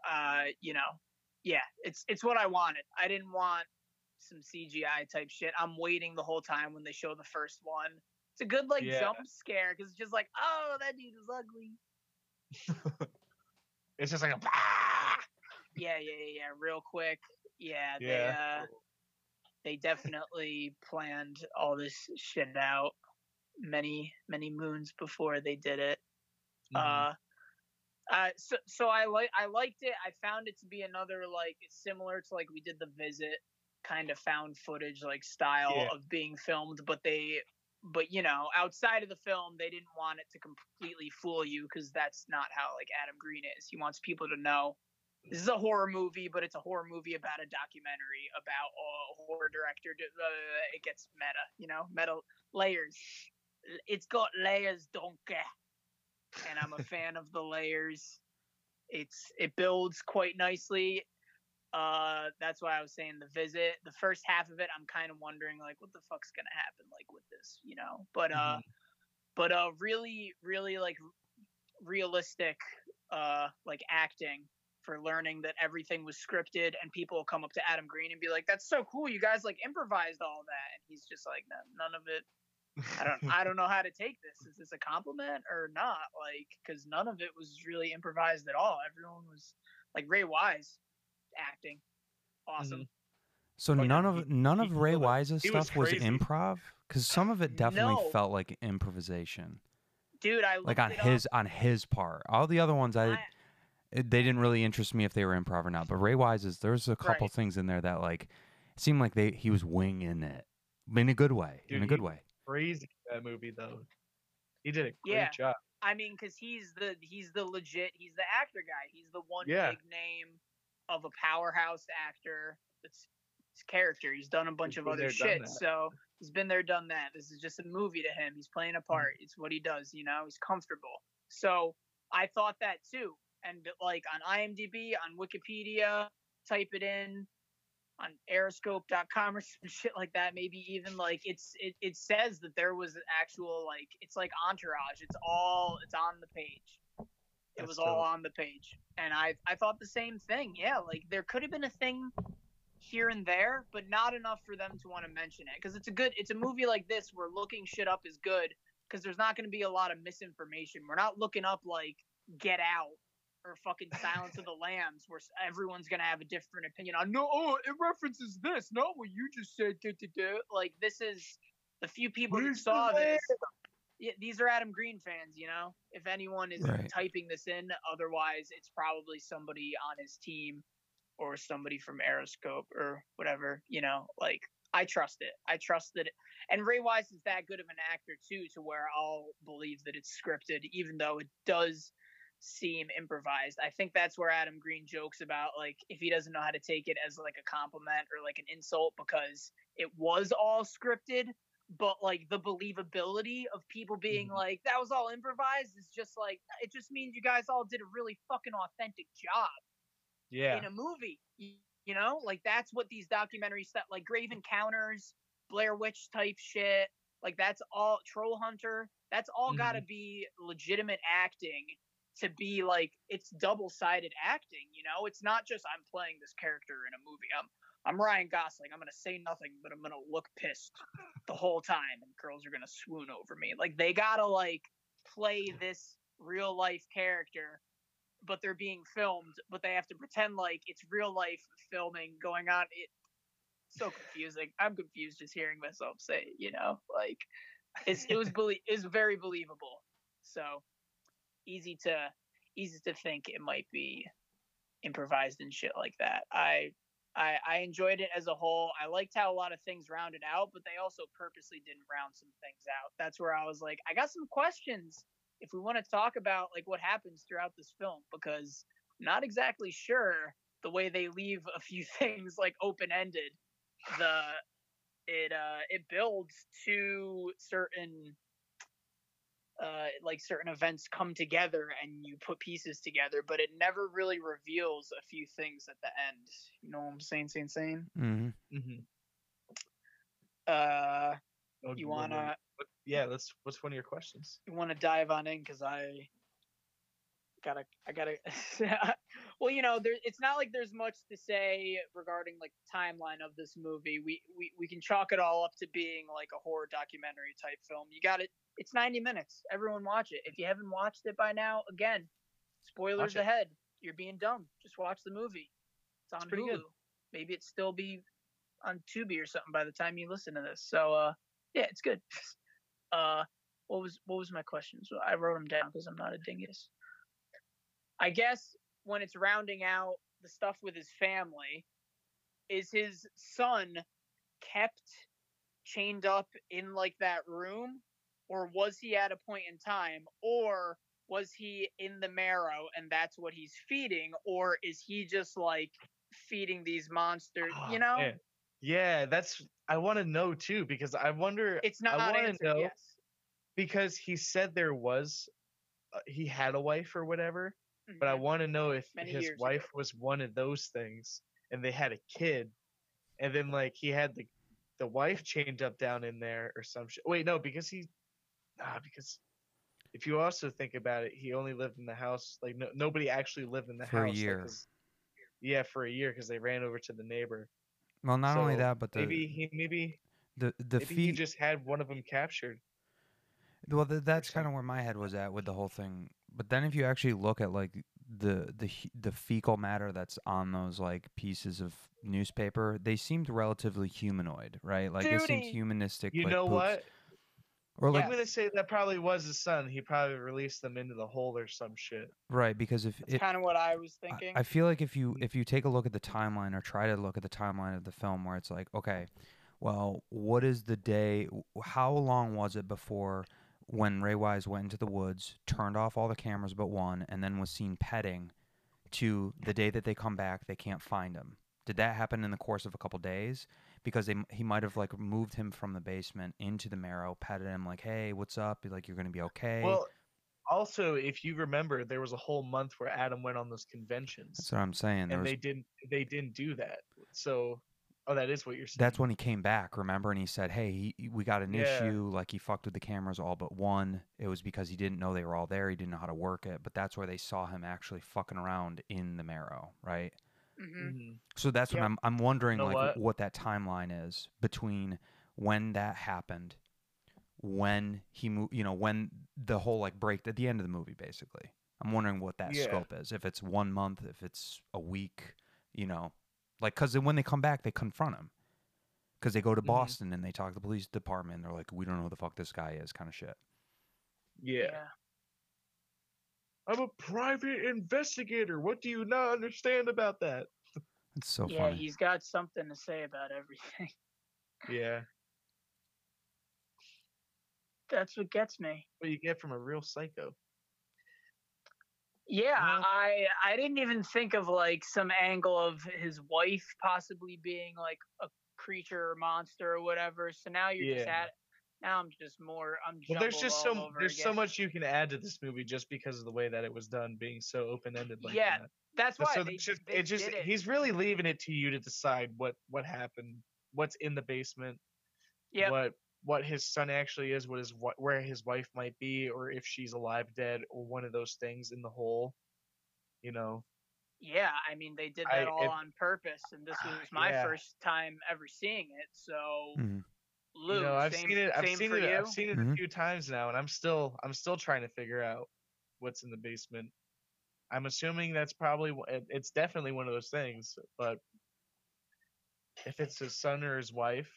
uh you know yeah it's it's what i wanted i didn't want some cgi type shit i'm waiting the whole time when they show the first one it's a good like
Yeah.
jump scare because it's just like oh that dude is ugly <laughs>
It's just like a.
yeah yeah yeah, yeah real quick yeah, they uh they definitely planned all this shit out many many moons before they did it
Mhm.
Uh, uh, so so I like I liked it. I found it to be another like similar to like we did the visit kind of found footage like style
Yeah.
of being filmed, but they but you know, outside of the film, they didn't want it to completely fool you because that's not how like Adam Green is. He wants people to know this is a horror movie, but it's a horror movie about a documentary about a horror director. Uh, it gets meta, you know, meta layers. It's got layers, donkey, and I'm a fan of the layers. It's it builds quite nicely. Uh, that's why I was saying the visit. The first half of it, I'm kind of wondering like, what the fuck's gonna happen like with this, you know? But uh,
Mhm.
but uh, really, really like realistic, uh, like acting for learning that everything was scripted, and people will come up to Adam Green and be like, "That's so cool, you guys like improvised all that," and he's just like, "No, none of it. I don't, <laughs> I don't know how to take this. Is this a compliment or not? Like, because none of it was really improvised at all. Everyone was like Ray Wise acting, awesome. Mm-hmm.
So
But
none
he-
of none of Ray. Wise's
He was
stuff was improv because some of it uh, definitely
No.
felt like improvisation,
Dude, I
like on
it
his
Up.
on his part. All the other ones, I,
I-
they didn't really interest me if they were improv or not. But Ray Wise's, there's a couple
Right.
things in there that like seemed like they he was winging it in a good way, in a good way.
Crazy that movie though. He did a great
Yeah.
job.
I mean, because he's the he's the legit he's the actor guy. He's the one
Yeah.
big name of a powerhouse actor. That's his character. He's done a bunch
He's
of other shit. So he's been there, done that. This is just a movie to him. He's playing a
Mm-hmm.
part. It's what he does. You know, he's comfortable. So I thought that too. And like on IMDb, on Wikipedia, type it in on ariescope.com or <laughs> some shit like that maybe even like it's it, it says that there was actual like it's like entourage it's all it's on the page it
That's
was all on the page and i i thought the same thing yeah like there could have been a thing here and there but not enough for them to want to mention it because it's a good it's a movie like this where looking shit up is good because there's not going to be a lot of misinformation we're not looking up like get out or fucking Silence of the <laughs> Lambs, where everyone's gonna have a different opinion on. No, oh, it references this. No, what you just said. duh, duh, duh." Like this is the few people who
Where's
saw this. Yeah, these are Adam Green fans. You know, if anyone is
Right.
typing this in, otherwise it's probably somebody on his team or somebody from ArieScope or whatever. You know, like I trust it. I trust that. It, and Ray Wise is that good of an actor too, to where I'll believe that it's scripted, even though it does seem improvised. I think that's where Adam Green jokes about like if he doesn't know how to take it as like a compliment or like an insult because it was all scripted, but like the believability of people being
Mhm.
like that was all improvised is just like it just means you guys all did a really fucking authentic job
Yeah.
in a movie. You, know, like that's what these documentaries that like Grave Encounters, Blair Witch type shit, like that's all Troll Hunter. That's all got to be legitimate acting to be like it's double sided acting. You know, it's not just I'm playing this character in a movie. I'm I'm Ryan Gosling. I'm gonna say nothing, but I'm gonna look pissed the whole time, and girls are gonna swoon over me. Like they gotta like play this real life character but they're being filmed, but they have to pretend like it's real life filming going on. It so confusing. I'm confused just hearing myself say, it, you know, like it's it was belie- it's very believable. So easy to easy to think it might be improvised and shit like that. I I, I enjoyed it as a whole. I liked how a lot of things rounded out, but they also purposely didn't round some things out. That's where I was like, I got some questions if we want to talk about like what happens throughout this film because I'm not exactly sure the way they leave a few <laughs> things like open ended the it uh it builds to certain uh like certain events come together and you put pieces together but it never really reveals a few things at the end you know what i'm saying saying saying
hmm
Mm-hmm.
uh you wanna
Yeah. Let's. What's one of your questions?
you want to dive on in because I gotta I gotta <laughs> well you know there it's not like there's much to say regarding like the timeline of this movie we, we we can chalk it all up to being like a horror documentary type film you got it it's 90 minutes. Everyone watch it. If you haven't watched it by now again spoilers ahead. You're being dumb. Just watch the movie. It's on
pretty
Hulu.
Good.
maybe it still be on Tubi or something by the time you listen to this. So uh yeah it's good. <laughs> Uh what was what was my questions? I wrote them down because I'm not a dingus. I guess when it's rounding out the stuff with his family, is his son kept chained up in like that room, or was he at a point in time, or was he in the marrow and that's what he's feeding, or is he just like feeding these monsters?
Oh,
you know,
man. Yeah, that's I want to know too because I wonder
it's not
I wanna
answered.
know-
Yes.
because he said there was uh, he had a wife or whatever, but I
Mhm.
want to know if
Many
his wife
ago.
was one of those things and they had a kid and then like he had the the wife chained up down in there or some shit. Wait, no, because he ah because if you also think about it, he only lived in the house like no, nobody actually lived in the
For a
house like, yeah, for a year because they ran over to the neighbor.
Well, not only that, but the
maybe he maybe
the the
maybe he
feet.
just had one of them captured.
Well, th- that's kind of where my head was at with the whole thing. But then, if you actually look at like the the the fecal matter that's on those like pieces of newspaper, they seemed relatively humanoid, right? Like they seemed humanistic.
You
like,
know
poops.
what?
Or like
I'm gonna say that probably was his son. He probably released them into the hole or some shit.
right because if
That's
it,
kind of what I was thinking.
I feel like if you mm. if you take a look at the timeline or try to look at the timeline of the film where it's like, okay, well, what is the day? How long was it before when Ray Wise went into the woods, turned off all the cameras but one, and then was seen petting, to the day that they come back, they can't find him? Did that happen in the course of a couple days? Because they he might have like moved him from the basement into the marrow, patted him like, hey, what's up? Like you're gonna be okay.
Well, also, if you remember, there was a whole month where Adam went on those conventions,
that's what I'm saying. There
and
was
they didn't they didn't do that. So, oh, that is what you're saying.
That's when he came back, remember? And he said, "Hey, he, we got an
Yeah.
issue. Like he fucked with the cameras all but one. It was because he didn't know they were all there. He didn't know how to work it. But that's where they saw him actually fucking around in the marrow, right?
Hmm
Mhm.
So that's what I'm I'm wondering
know
like
what?
what that timeline is between when that happened, when he moved, you know, when the whole like break at the end of the movie, basically. I'm wondering what that
Yeah.
scope is. If it's one month, if it's a week, you know, like because when they come back, they confront him because they go to
Mhm.
Boston and they talk to the police department. They're like, we don't know who the fuck this guy is, kind of shit.
Yeah. I'm a private investigator. What do you not understand about that?
It's so funny.
yeah,
funny.
he's got something to say about everything. <laughs>
Yeah,
That's what gets me.
what you get from a real psycho.
Yeah,
Well-
I I didn't even think of like some angle of his wife possibly being like a creature or monster or whatever. So now you're just at now I'm just more I'm
Well, there's just so there's so much you can add to this movie just because of the way that it was done, being so open ended like
Yeah,
that.
That's why
so
they,
just
they
it just
it.
he's really leaving it to you to decide what what happened, what's in the basement,
yeah
what what his son actually is, what is what where his wife might be, or if she's alive, dead, or one of those things in the hole. You know,
Yeah, I mean they did
I-
that all
it-
on purpose, and this was <sighs> my
yeah.
first time ever seeing it. So,
Mhm.
Lou,
you know, I've
same,
seen it. I've seen it.
you.
I've seen it
Mhm.
a few times now, and I'm still I'm still trying to figure out what's in the basement. I'm assuming that's probably it's definitely one of those things, but if it's his son or his wife,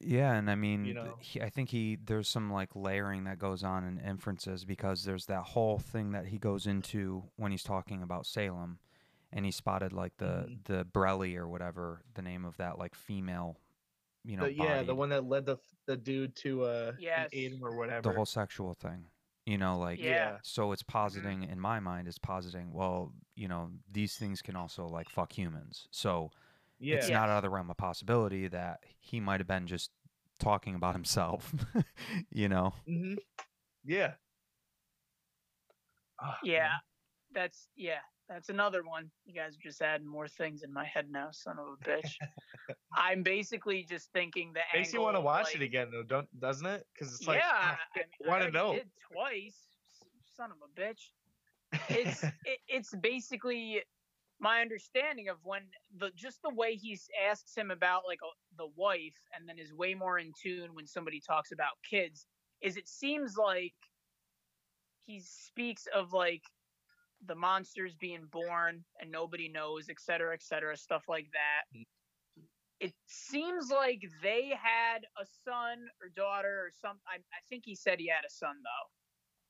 Yeah, and I mean, you
know.
he, I think he there's some like layering that goes on in inferences because there's that whole thing that he goes into when he's talking about Salem, and he spotted like the
Mhm.
the Brelly or whatever the name of that like female, you know,
the, yeah, the one that led the the dude to uh an
Yes.
Aiden or whatever.
the whole sexual thing, you know, like
Yeah.
So it's positing in my mind is positing. Well, you know, these things can also like fuck humans. So
yeah,
it's not out of the realm of possibility that he might have been just talking about himself. <laughs> you know.
hmm yeah. Ah,
Yeah,
man.
that's yeah, that's another one. You guys are just adding more things in my head now, son of a bitch. <laughs> I'm basically just thinking the
Makes you
want to
watch it again though, don't doesn't it? Because it's
yeah,
like ah,
I, mean,
I want to know.
Did twice, son of a bitch. It's <laughs> it, it's basically my understanding of when the just the way he asks him about like a, the wife, and then is way more in tune when somebody talks about kids. Is it seems like he speaks of like the monsters being born and nobody knows, et cetera, et cetera, stuff like that. It seems like they had a son or daughter or some. I, I think he said he had a son though.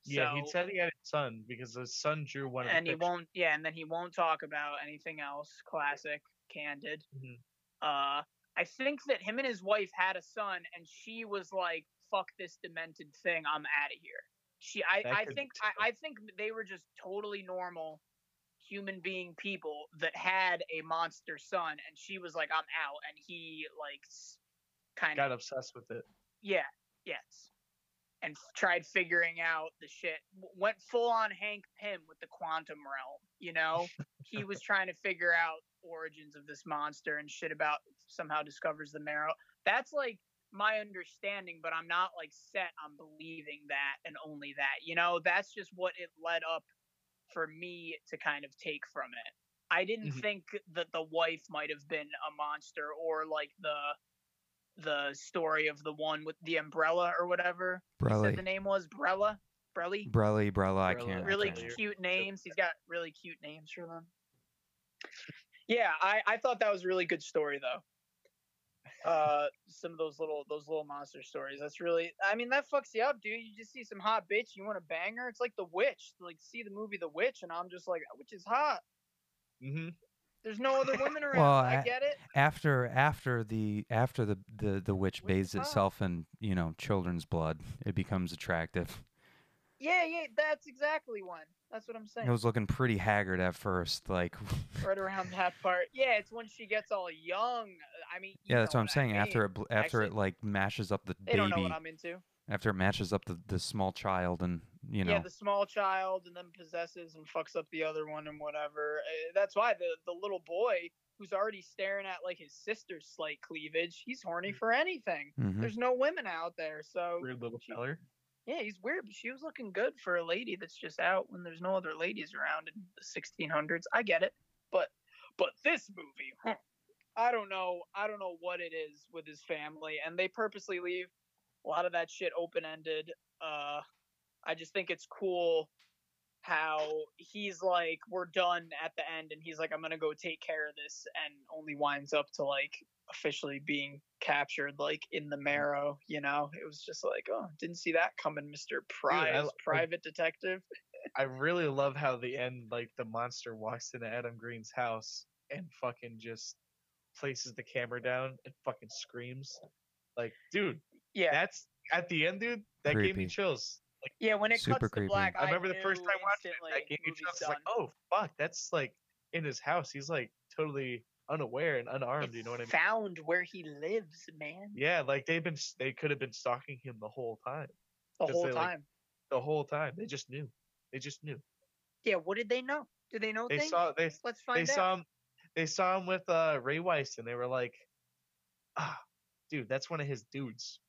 yeah, he said he had a son because his son drew one of
and he won't. Yeah, and then he won't talk about anything else. Classic, candid.
Mhm.
Uh, I think that him and his wife had a son, and she was like, "Fuck this demented thing, I'm out of here." She, I, I think, I, I think they were just totally normal human being people that had a monster son, and she was like, "I'm out," and he like kind
Got
of got
obsessed with it.
yeah, yes. And tried figuring out the shit. Went full on Hank Pym with the quantum realm. You know, he was <laughs> trying to figure out origins of this monster and shit about somehow discovers the marrow. That's like my understanding, but I'm not like set on believing that and only that. You know, that's just what it led up for me to kind of take from it. I didn't
Mhm.
think that the wife might have been a monster or like the the story of the one with the umbrella or whatever. You
Brelly.
the name was Brella. Brelly.
Brelly, Brella, I can't. I
Really
can't.
cute names. He's got really cute names for them. Yeah, I, I thought that was a really good story though. Uh, some of those little those little monster stories. That's really. I mean, that fucks you up, dude. You just see some hot bitch, you want to bang her. It's like The Witch. Like see the movie The Witch, and I'm just like, witch is hot.
hmm
There's no other women <laughs> around.
Well,
I get it.
After after the after the the, the witch bathes itself in you know children's blood, it becomes attractive.
Yeah, yeah, that's exactly one. That's what I'm saying.
It was looking pretty haggard at first, like <laughs>
right around that part. Yeah, it's when she gets all young. I mean, you
yeah, that's what I'm
I
saying. After
mean.
it bl- after it like mashes up the
they don't know
baby,
what I'm into.
after it mashes up the, the small child, and you know
Yeah, the small child and then possesses and fucks up the other one and whatever. Uh, That's why the the little boy who's already staring at like his sister's slight cleavage, he's horny for anything.
mhm.
There's no women out there, so
Weird little
she-
feller.
Yeah, he's weird. But she was looking good for a lady that's just out when there's no other ladies around in the 1600s. I get it, but but this movie, huh, I don't know. I don't know what it is with his family, and they purposely leave a lot of that shit open ended. Uh, I just think it's cool how he's like, we're done at the end, and he's like, I'm gonna go take care of this, and only winds up to like officially being captured like in the mm. marrow you know it was just like oh didn't see that coming mr prize
I- I-
private detective <laughs>
I really love how the end, like the monster walks into Adam Green's house and fucking just places the camera down and fucking screams. Like, dude,
yeah
that's at the end, dude. That gave me chills. Like,
yeah when it
Super
cuts to
creepy.
black
I remember the first time watching it,
instantly
that gave me
movie's
chills. It's like, oh fuck, that's like in his house. He's like totally unaware and unarmed. You know what I mean?
found where he lives man
Yeah, like they've been, they could have been stalking him the whole time.
the whole
they, like,
time
The whole time, they just knew. They just knew.
yeah what did they know Do they know
They
things
saw they
let's
they
find out
saw him they saw him with uh Ray Wise and they were like, ah, dude, that's one of his dudes.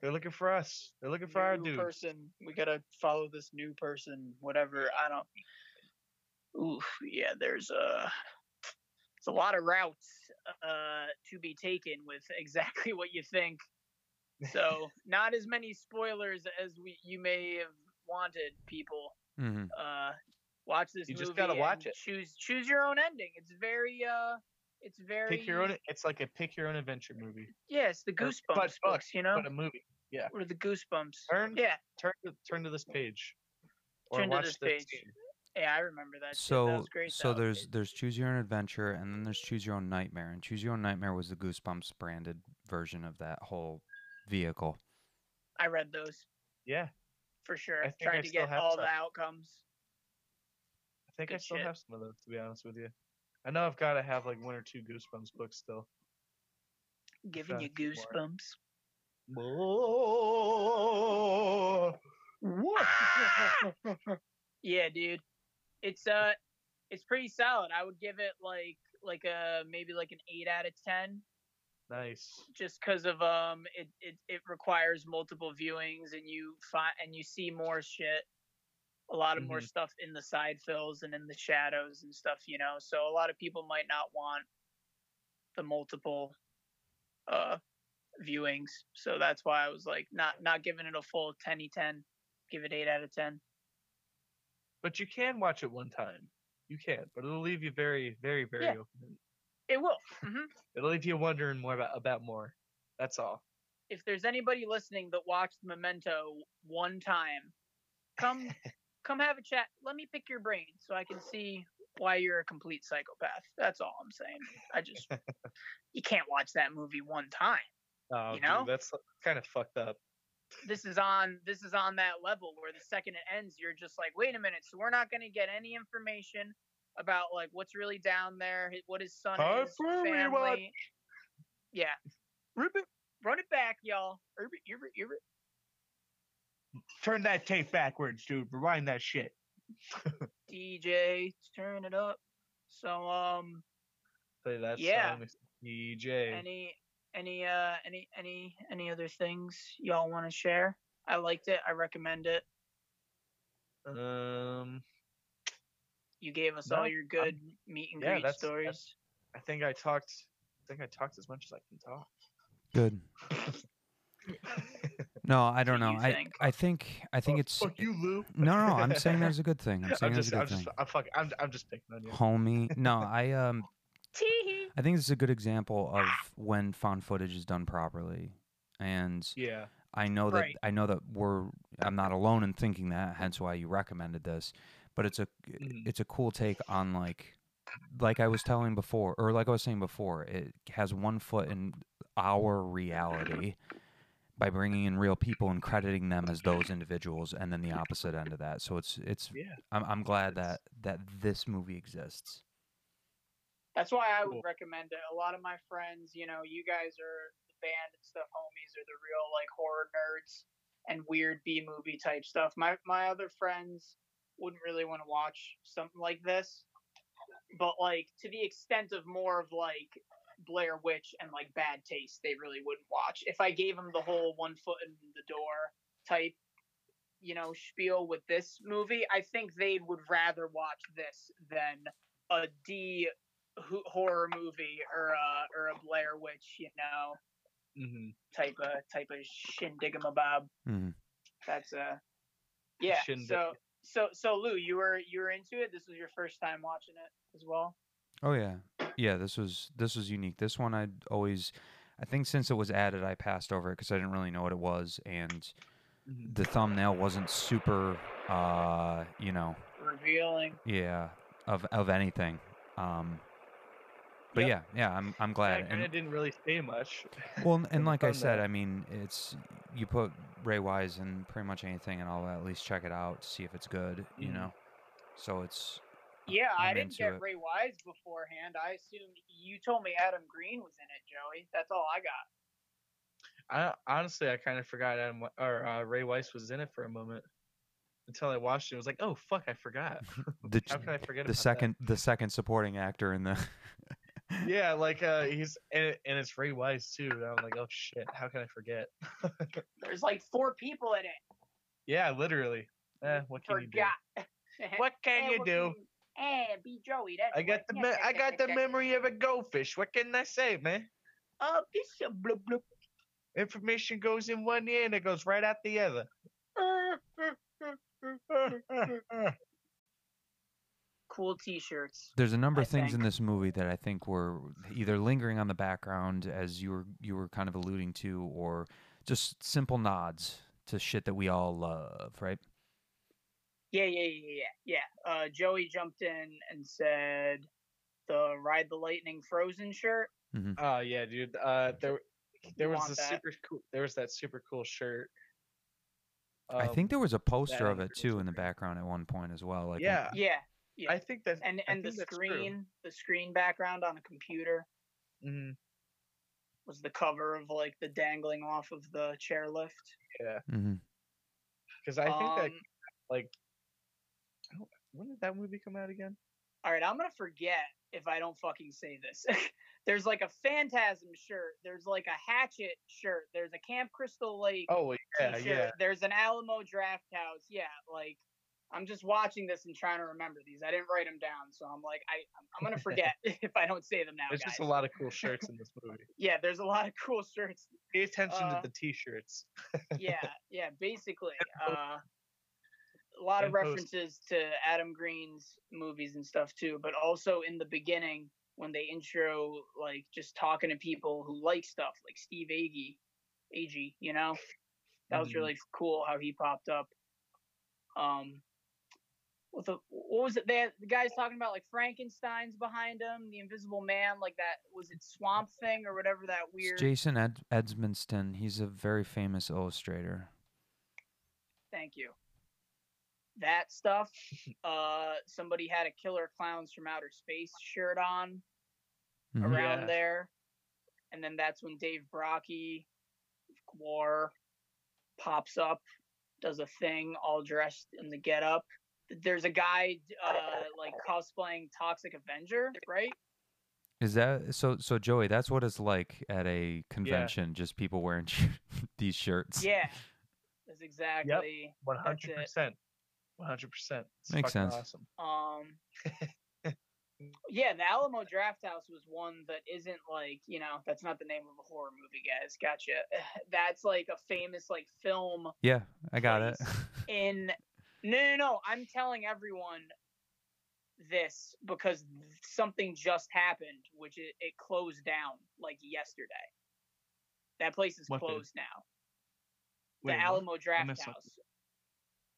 They're looking for us. They're looking for our
new
dude.
person we gotta follow this new person whatever i don't oof yeah there's a it's a lot of routes uh to be taken with <laughs> exactly what you think so <laughs> not as many spoilers as we you may have wanted people
Mhm.
uh watch this
You
movie
just gotta watch it.
choose choose your own ending it's very uh it's very
Pick your own. It's like a pick your own adventure movie,
yeah it's the goosebumps
but- but-
books you know
but a movie.
Yeah, or the goosebumps
Turn
yeah
turn to, turn to this page, or
Turn to this
this
page.
scene.
Yeah i remember that shit. that
So
was great
so
though.
there's there's choose your own adventure, and then there's choose your own nightmare, and choose your own nightmare was the Goosebumps branded version of that whole vehicle.
I read those
Yeah,
for sure.
I I
to get all
some.
the outcomes.
I think I still
shit.
have some of those. To be honest with you, I know I've got to have like one or two Goosebumps books still.
Giving you
Trying
goosebumps. <laughs> yeah, dude. It's uh it's pretty solid. I would give it like like a maybe like an eight out of ten.
Nice.
Just because of um it, it it requires multiple viewings and you find and you see more shit. A lot of more
Mhm.
stuff in the side fills and in the shadows and stuff, you know. So a lot of people might not want the multiple uh viewings. So that's why I was like not not giving it a full 10 10. Give it 8 out of 10.
But you can watch it one time. You can, but it'll leave you very, very, very
Yeah.
open.
It will. hmm
It'll leave you wondering more about about more. That's all.
If there's anybody listening that watched Memento one time, come <laughs> come have a chat. Let me pick your brain so I can see why you're a complete psychopath. That's all I'm saying. I just <laughs> you can't watch that movie one time.
Oh,
You know?
dude, that's kind of fucked up.
This is on this is on that level where the second it ends, you're just like, wait a minute, so we're not gonna get any information about like what's really down there, hi- what his son
Time
is,
for a
family.
rewatch.
Yeah, rip it, run it back, y'all. Urbit, urbit, urbit.
Turn that tape backwards, dude. Rewind that shit.
DJ, turn it up. So um,
Play that
Yeah.
song, DJ.
any any uh any any any other things y'all want to share? I liked it. I recommend it.
Um,
You gave us
No,
all your good meet and
yeah,
greet
that's-
stories.
I think I talked. I think I talked as much as I can talk.
Good. <laughs> No, I don't know.
you
I
think?
I think I think
Oh,
it's
fuck you, Lou.
no, no. I'm <laughs> saying that's a good thing. I'm saying
I'm
that's
just,
a
I'm
good
just,
thing.
I'm fucking, I'm, I'm just picking on you.
Homie, no, I um,
Tee
I think this is a good example of when found footage is done properly, and
Yeah.
I know that
Right.
I know that we're I'm not alone in thinking that. Hence why you recommended this. But it's a
Mhm.
it's a cool take on like like I was telling before, or like I was saying before. It has one foot in our reality by bringing in real people and crediting them as those individuals, and then the opposite end of that. So it's it's
Yeah.
I'm I'm glad that that this movie exists.
That's why I would
Cool.
recommend it. A lot of my friends, you know, you guys are the band and stuff, homies, are the real like horror nerds and weird B movie type stuff. My my other friends wouldn't really want to watch something like this. But like to the extent of more of like Blair Witch and like bad taste, they really wouldn't watch. If I gave them the whole one foot in the door type, you know, spiel with this movie, I think they would rather watch this than a D horror movie or a or a Blair Witch, you know,
Mm-hmm.
type of type of shindiggamabob.
Mhm.
That's a yeah.
Shindig-
So so so Lou, you were you were into it. This was your first time watching it as well.
Oh yeah, yeah. This was this was unique. This one I'd always, I think since it was added, I passed over it because I didn't really know what it was, and
Mhm.
the thumbnail wasn't super, uh, you know,
Revealing.
yeah, of of anything. Um, but
Yep.
yeah, yeah, I'm I'm
I
glad.
kind of
And,
didn't really say much. <laughs>
well, and like I said,
thumbnail.
I mean, it's you put Ray Wise in pretty much anything, and I'll at least check it out to see if it's good. You
Mhm.
know, so it's
Yeah, I
I'm
didn't get
it.
Ray Wise beforehand. I assumed you told me Adam Green was in it, Joey. That's all I got.
I honestly, I kind of forgot Adam or uh, Ray Wise was in it for a moment until I watched it. I was like, oh fuck, I forgot. <laughs>
the
How can I forget
the
about
second the second supporting actor in the. <laughs>
Yeah, like uh, he's and, and it's Ray Wise too. And I'm like, oh shit, how can I forget? <laughs>
There's like four people in it.
yeah, literally. Eh, what can you do?
Forgot. <laughs>
What can
Eh,
you
what
do?
can- Eh, be Joey. That's
I got the me- I got the memory of a goldfish. What can I say, man?
Uh, this a blub blub.
Information goes in one ear and it goes right out the other. <laughs>
Cool T-shirts.
There's a number
I
of things in this movie that I think were either lingering on the background, as you were you were kind of alluding to, or just simple nods to shit that we all love, right?
Yeah, yeah, yeah, yeah, yeah. Uh, Joey jumped in and said the Ride the Lightning Frozen shirt.
Oh yeah, dude. Uh, there there
You
was a
that.
super cool. There was that super cool shirt.
I
Um,
think there was a poster of it too in the background at one point as well. Like
Yeah,
Yeah, yeah.
I think that
and
I
and the
think that's true.
screen, the screen background on a computer
Mhm.
was the cover of like the dangling off of the chairlift.
hmm
Because I think that
Um,
like, when did that movie come out again?
All right, I'm gonna forget if I don't fucking say this. <laughs> there's like a Phantasm shirt. There's like a Hatchet shirt. There's a Camp Crystal Lake
Oh yeah,
t-shirt.
yeah.
There's an Alamo Draft House. Yeah, like I'm just watching this and trying to remember these. I didn't write them down, so I'm like, I I'm, gonna forget <laughs> if I don't say them now.
There's
guys.
just a lot of cool shirts in this movie. <laughs>
Yeah, there's a lot of cool shirts.
Pay attention
Uh,
to the t-shirts. <laughs>
Yeah, yeah. Basically, uh, a lot of
post-
references to Adam Green's movies and stuff too, but also in the beginning when they intro like just talking to people who like stuff like Steve Agee, Agee, you know, that was
Mhm.
really cool how he popped up. Um, with the what was it? They had, the guys talking about like Frankenstein's behind him, the Invisible Man, like that was it Swamp Thing or whatever that
It's
weird.
Jason Ed- Edmiston. He's a very famous illustrator.
Thank you. That stuff. Uh, somebody had a Killer Clowns from Outer Space shirt on
Mhm.
around
Yeah.
there, and then that's when Dave Brockie, GWAR, pops up, does a thing, all dressed in the getup. There's a guy uh, <laughs> like cosplaying Toxic Avenger, right?
Is that so? So Joey, that's what it's like at a convention. Just people wearing <laughs> these shirts.
Yeah, <laughs> that's exactly.
One
One
hundred percent. One hundred percent.
Makes sense.
Awesome.
Um, yeah, the Alamo Draft House was one that isn't like you know that's not the name of a horror movie, guys. Gotcha. <sighs> That's like a famous like film
Yeah, I got it.
In. No, no, no. I'm telling everyone this because something just happened, which it, it closed down like yesterday. That place is
What did?
closed now.
Wait,
the
what?
Alamo Draft
missed something.
House.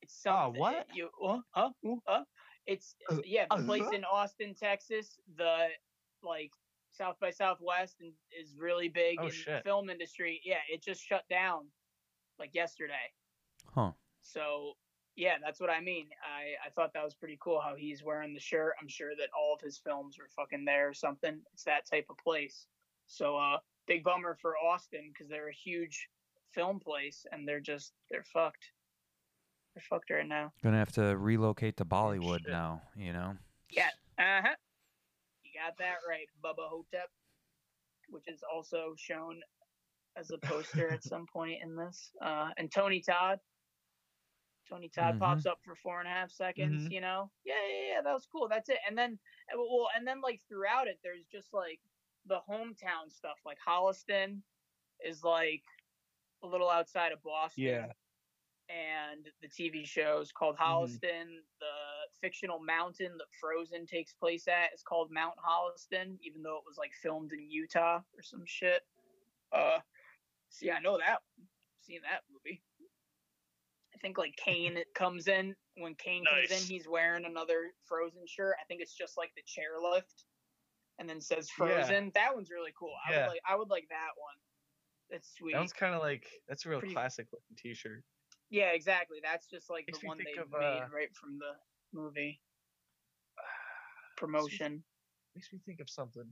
It's something.
what?
You uh, huh, uh, huh. It's
Uh,
yeah, the
uh,
place
huh?
in Austin, Texas. The like South by Southwest and is really big
Oh,
in the film industry. Yeah, it just shut down like yesterday.
Huh.
So yeah, that's what I mean. I I thought that was pretty cool how he's wearing the shirt. I'm sure that all of his films were fucking there or something. It's that type of place. So uh, big bummer for Austin because they're a huge film place and they're just they're fucked. They're fucked right now.
Gonna have to relocate to Bollywood
shit.
now. You know.
Yeah. Uh huh. You got that right, Bubba Ho-Tep, which is also shown as a poster at some point in this. Uh, and Tony Todd. Tony Todd
Mhm.
pops up for four and a half seconds.
Mhm.
You know, yeah, yeah, yeah, that was cool. That's it. And then, uh, well, and then like throughout it, there's just like the hometown stuff. Like Holliston is like a little outside of Boston
Yeah.
and the TV show is called Holliston. The fictional mountain that Frozen takes place at is called Mount Holliston, even though it was like filmed in Utah or some shit. Uh, see, I know that. one. Seen that movie. I think like Kane <laughs> comes in when Kane comes in, he's wearing another Frozen shirt. I think it's just like the chairlift, and then says
Yeah.
Frozen. That one's really cool. I
Yeah.
would like. I would like that one. That's sweet.
That one's kind of like that's a real
Pretty-
classic looking T-shirt.
Yeah, exactly. That's just like
Makes
the one they
of,
made
uh,
right from the movie <sighs> promotion.
Makes me think of something.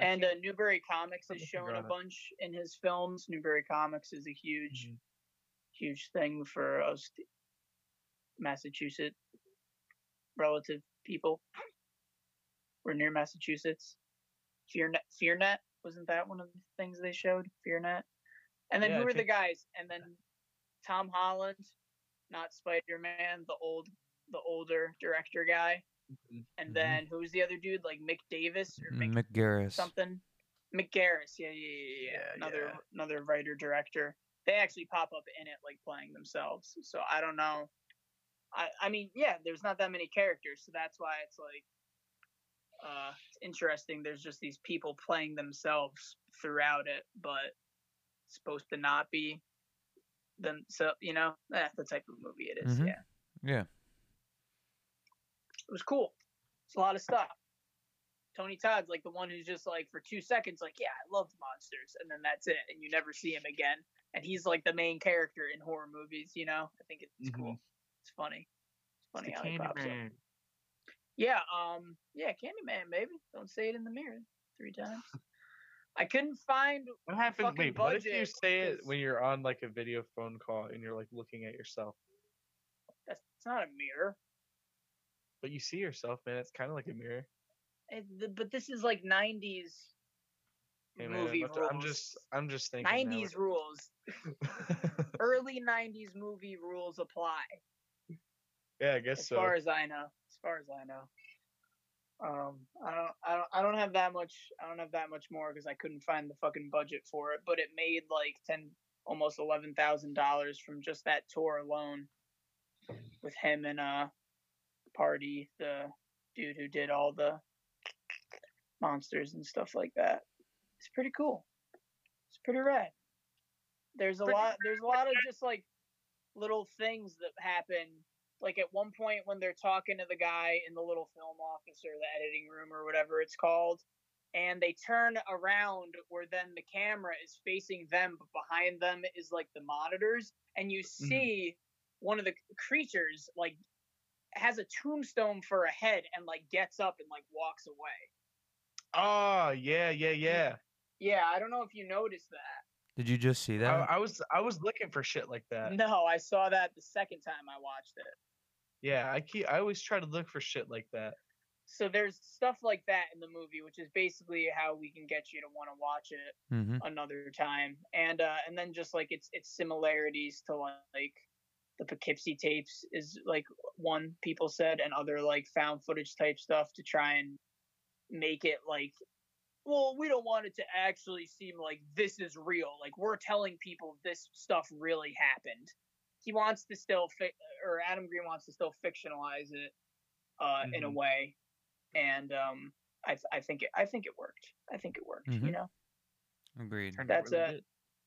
I
And uh, Newbury Comics has shown a bunch in his films. Newbury Comics is a huge,
Mhm.
Huge thing for us Massachusetts relative people. We're near Massachusetts. FearNet, FearNet wasn't that one of the things they showed? FearNet. And then
Yeah,
who were the guys? And then Tom Holland, not Spider Man, the old, the older director guy.
Mhm.
And
Mhm.
then who's the other dude? Like Mick Davis or Mick
Mick Garris.
something. Mick Garris, yeah, yeah, yeah, yeah.
Yeah,
Another
yeah.
another writer director. They actually pop up in it like playing themselves. So I don't know. I I mean, yeah, there's not that many characters, so that's why it's like uh it's interesting. There's just these people playing themselves throughout it, but supposed to not be them so you know, eh, the type of movie it is,
Mhm.
yeah.
Yeah.
It was cool. It's a lot of stuff. Tony Todd's like the one who's just like for two seconds, like, yeah, I love monsters, and then that's it, and you never see him again. And he's like the main character in horror movies, you know. I think it's cool. It's funny. It's funny how he pops up. Yeah, um, yeah, Candyman, baby. Don't say it in the mirror three times. I couldn't find.
What happens?
fucking
Wait, what if you say it when you're on like a video phone call and you're like looking at yourself,
That's it's not a mirror.
but you see yourself, man? It's kind of like a mirror.
It, but this is like '90s
Hey, man,
movie
I'm,
rules.
I'm just, I'm just thinking. now,
'90s rules. <laughs> Early '90s movie rules apply.
yeah, I guess
as
so.
As far as I know. As far as I know. Um, I don't, I don't, I don't have that much. I don't have that much more because I couldn't find the fucking budget for it. But it made like ten, almost eleven thousand dollars from just that tour alone, with him and uh, Pardee, the dude who did all the monsters and stuff like that. It's pretty cool. It's pretty rad. There's a lot. There's a lot of just like little things that happen like at one point when they're talking to the guy in the little film office or the editing room or whatever it's called, and they turn around where then the camera is facing them, but behind them is like the monitors, and you mm-hmm. see one of the creatures like has a tombstone for a head and like gets up and like walks away.
Oh yeah, yeah, yeah.
Yeah, I don't know if you noticed that.
Did you just see that?
I, I was I was looking for shit like that.
No, I saw that the second time I watched it.
Yeah, I keep I always try to look for shit like that.
So there's stuff like that in the movie, which is basically how we can get you to want to watch it
hmm
another time. And uh and then just like its its similarities to like the Poughkeepsie tapes is like one people said and other like found footage type stuff to try and make it like well, we don't want it to actually seem like this is real. Like we're telling people this stuff really happened. He wants to still fi- or Adam Green wants to still fictionalize it uh, in a
Mhm.
way, and um, I I think it I think it worked. I think it worked. You
Mhm.
know.
Agreed.
That's
really
a-
good.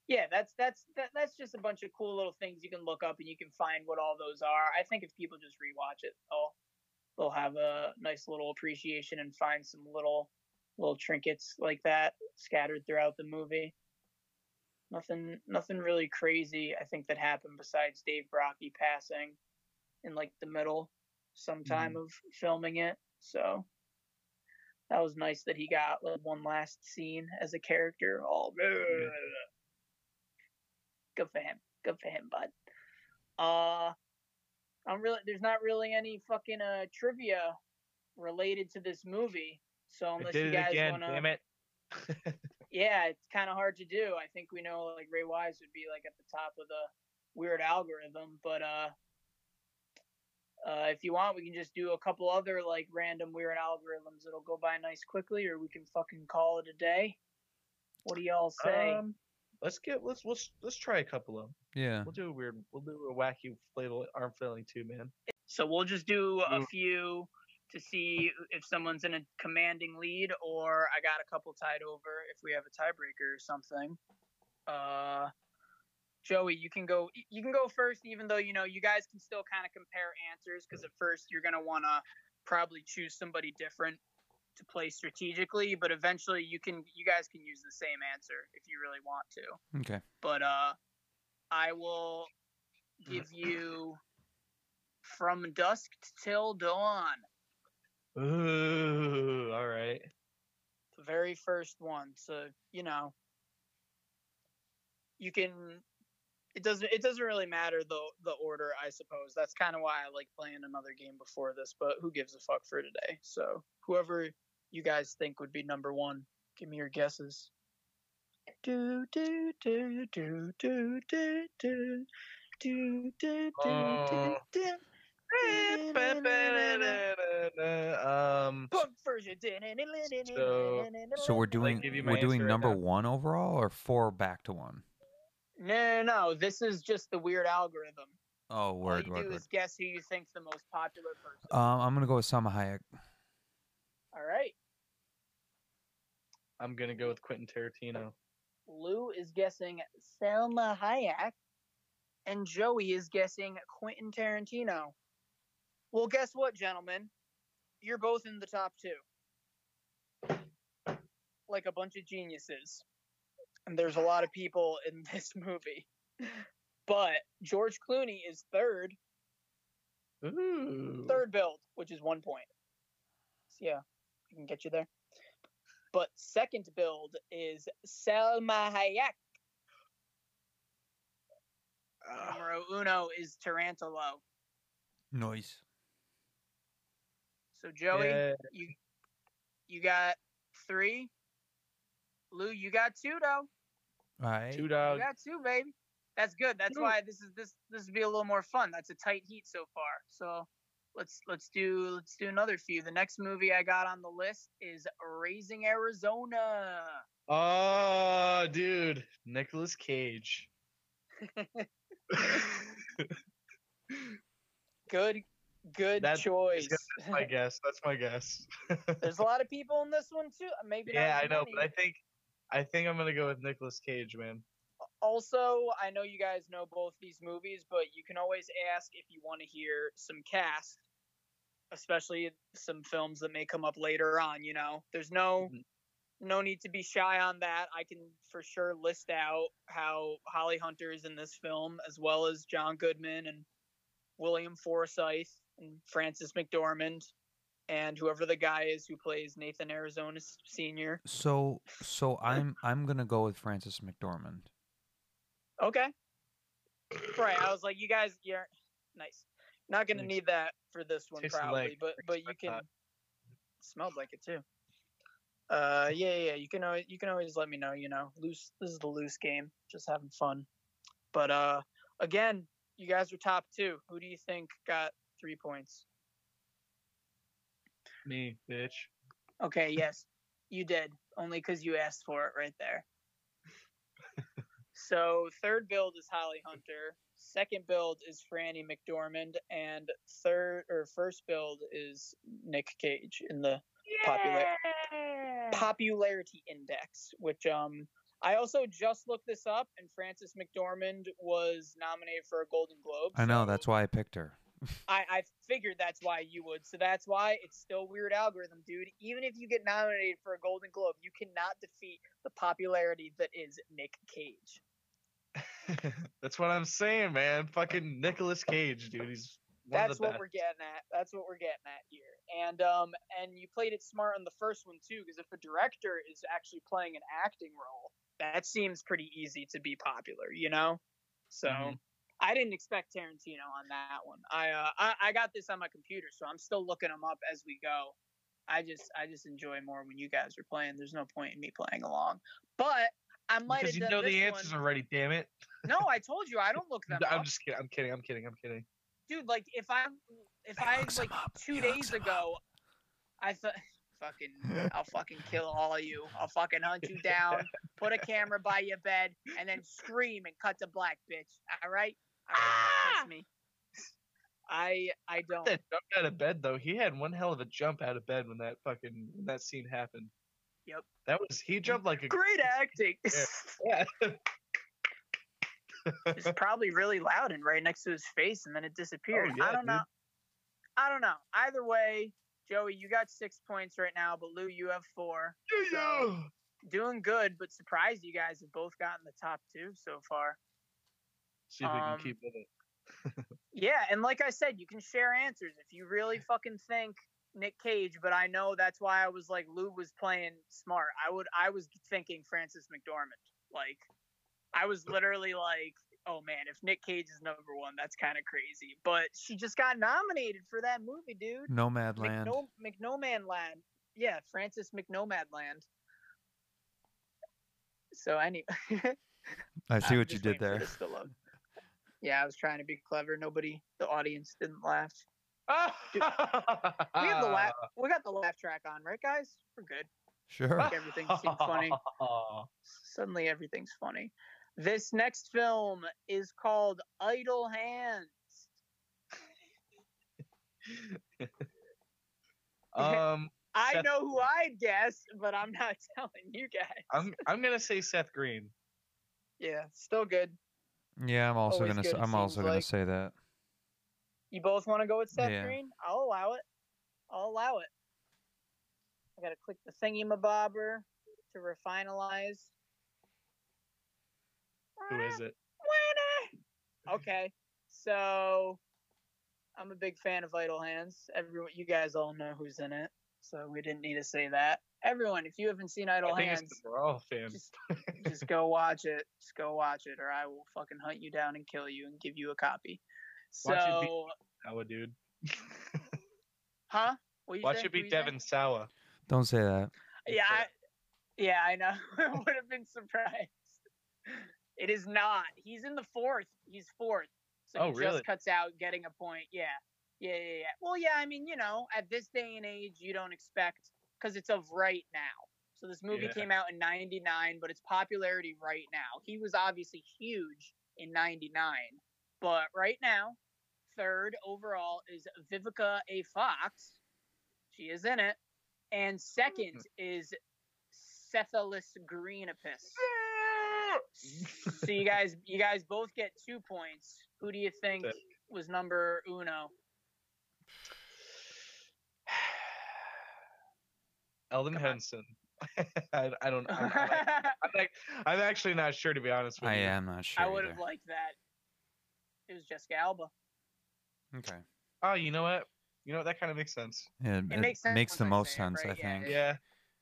Yeah, that's that's that, that's just a bunch of cool little things you can look up and you can find what all those are. I think if people just rewatch it, they'll they'll have a nice little appreciation and find some little little trinkets like that scattered throughout the movie. Nothing nothing really crazy I think that happened besides Dave Brockie passing in like the middle sometime of filming it. So that was nice that he got like, one last scene as a character. All good for him. Good for him, bud. Uh, I'm really. There's not really any fucking uh trivia related to this movie. So unless you guys
again,
wanna,
damn it. <laughs>
yeah, it's kind of hard to do. I think we know like Ray Wise would be like at the top of the weird algorithm, but uh, uh, if you want, we can just do a couple other like random weird algorithms. It'll go by nice quickly, or we can fucking call it a day. What do y'all say?
Um, let's get let's let's let's try a couple of them.
Yeah.
We'll do a weird. We'll do a wacky flail arm flailing too, man.
So we'll just do a few to see if someone's in a commanding lead, or I got a couple tied over if we have a tiebreaker or something. Uh, Joey, you can go. You can go first, even though you know you guys can still kind of compare answers because at first you're gonna want to probably choose somebody different to play strategically, but eventually you can. You guys can use the same answer if you really want to
Okay.
but uh I will give you from dusk till dawn.
Ooh, all right.
The very first one. So, you know, you can it doesn't it doesn't really matter the the order, I suppose. That's kind of why I like playing another game before this, but who gives a fuck for today? So, whoever you guys think would be number 1, give me your guesses. Do do do do do do do do do do
Oh.
do
um. So-
So we're doing we're doing
answer right
number one overall or four back to one.
No, no, no. This is just the weird algorithm.
Oh,
All
word,
you
word,
do
word.
is guess who you think's the most popular person.
Um, I'm gonna go with Salma Hayek.
All right.
I'm gonna go with Quentin Tarantino.
Lou is guessing Salma Hayek, and Joey is guessing Quentin Tarantino. Well, guess what, gentlemen? You're both in the top two. Like a bunch of geniuses. And there's a lot of people in <laughs> this movie. But George Clooney is third,
Ooh.
third billed, which is one point. So yeah, I can get you there. But second billed is Salma Hayek.
Ah,
Numero uno is Tarantalo.
Noise.
So Joey,
yeah.
you you got three. Lou, you got two though.
All right.
Two dogs.
You got two, baby. That's good. That's
Two.
why this is this this would be a little more fun. That's a tight heat so far. So let's let's do let's do another few. The next movie I got on the list is Raising Arizona.
Oh, dude, Nicolas Cage. <laughs>
Good good
That's-
choice.
That's my <laughs> guess. That's my guess.
There's a <laughs> lot of people in this one too. Maybe not
yeah, I know,
many.
but I think I think I'm gonna go with Nicolas Cage, man.
also, I know you guys know both these movies, but you can always ask if you want to hear some cast, especially some films that may come up later on. You know, there's no
Mhm.
no need to be shy on that. I can for sure list out how Holly Hunter is in this film, as well as John Goodman and William Forsythe Frances McDormand, and whoever the guy is who plays Nathan Arizona Senior.
So so I'm I'm gonna go with Frances McDormand.
Okay. Right. I was like, you guys, you're nice. Not gonna need that for this one
Tasted
probably,
like
but but you can.
hot.
Smelled like it too. Uh, yeah, yeah. yeah, You can always you can always let me know. You know, loose. This is the loose game. Just having fun. But uh, again, you guys are top two. Who do you think got three points?
Me, bitch.
Okay, yes, you did. Only because you asked for it right there. so third billed is Holly Hunter. Second billed is Franny McDormand, and third or first billed is Nick Cage in the popular popularity index. Which um, I also just looked this up, and Frances McDormand was nominated for a Golden Globe.
I know
so-
that's why I picked her.
I, I figured that's why you would. So that's why it's still weird algorithm, dude. Even if you get nominated for a Golden Globe, you cannot defeat the popularity that is Nick Cage. <laughs>
That's what I'm saying, man. Fucking Nicolas Cage, dude. He's one
That's
of the
what
best.
we're getting at. That's what we're getting at here. And um and you played it smart on the first one too, because if a director is actually playing an acting role, that seems pretty easy to be popular, you know. So.
Mhm.
I didn't expect Tarantino on that one. I, uh, I I got this on my computer, so I'm still looking them up as we go. I just I just enjoy more when you guys are playing. There's no point in me playing along. But I might
Because
have
you know the answers
one.
already. Damn it.
No, I told you I don't look <laughs> them up.
I'm
up,
just kidding. I'm kidding. I'm kidding. I'm kidding.
dude. Like if I if
He
I like two
He
days ago, I thought <laughs> fucking I'll fucking kill all of you. I'll fucking hunt you down, put a camera by your bed, and then scream and cut to black, bitch. All right,
Ah!
me. I I don't.
That jumped out of bed though. He had one hell of a jump out of bed when that fucking when that scene happened.
Yep.
That was he jumped like a
Great acting. <laughs>
yeah.
it's probably really loud and right next to his face, and then it disappeared.
Oh, yeah,
I don't know. I don't know. Either way, Joey, you got six points right now, but Lou, you have four. So, doing good, but surprised you guys have both gotten the top two so far.
See if we
Um,
can keep with it. <laughs>
Yeah, and like I said, you can share answers if you really <laughs> fucking think Nick Cage, but I know that's why I was like Lou was playing smart. I would I was thinking Frances McDormand. Like I was <laughs> literally like, oh man, if Nick Cage is number one, that's kind of crazy. But she just got nominated for that movie, dude.
Nomadland.
McNo- McNomadland. Yeah, Francis McNomadland. So anyway,
I see what you did there.
This to load. Yeah, I was trying to be clever. Nobody, the audience didn't laugh.
we <laughs>
We have the laugh. We got the laugh track on, right, guys? We're good.
Sure.
Make everything seem funny. <laughs> Suddenly, everything's funny. This next film is called Idle Hands. <laughs>
um,
I
Seth-
know who I'd guess, but I'm not telling you guys.
I'm I'm gonna say Seth Green.
yeah, still good.
Yeah, I'm also gonna.
good,
I'm also gonna
like.
say that.
You both want to go with Seth
Yeah.
Green? I'll allow it. I'll allow it. I gotta click the thingy mabobber to refinalize.
Who is it? Winner.
Okay, so I'm a big fan of Idle Hands. Everyone, you guys all know who's in it, so we didn't need to say that. Everyone, if you haven't seen Idle
I think
Hands,
it's the Raw fan.
just just go <laughs> watch it. Just go watch it, or I will fucking hunt you down and kill you and give you a copy. So,
Watch it be- Sawa, dude. <laughs>
huh? What you
Watch
say?
it
What
be
you say?
Devon Sawa.
Don't say that.
Yeah, I, yeah, I know. <laughs> I would have been surprised. It is not. He's in the fourth. He's fourth. So
Oh,
he
really?
just cuts out getting a point. Yeah. Yeah, yeah, yeah. Well, yeah, I mean, you know, at this day and age, you don't expect because it's of right now. So this movie
Yeah.
came out in 99, but its popularity right now. He was obviously huge in 99, but right now, third overall is Vivica A. Fox. She is in it. And second mm. is Cephalus greenipus. Ah! so you guys, you guys both get two points. Who do you think was number uno?
Elden
Come.
Henson. <laughs> I, I don't. I'm, I'm, I'm, like, I'm actually not sure to be honest with
I
you.
I am not sure.
I would have liked that. It was Jessica Alba.
Okay.
Oh, you know what? You know what? That kind of makes sense.
Yeah, it,
makes sense
makes the
I
most
say it,
sense,
right?
I
Yeah,
think.
Yeah.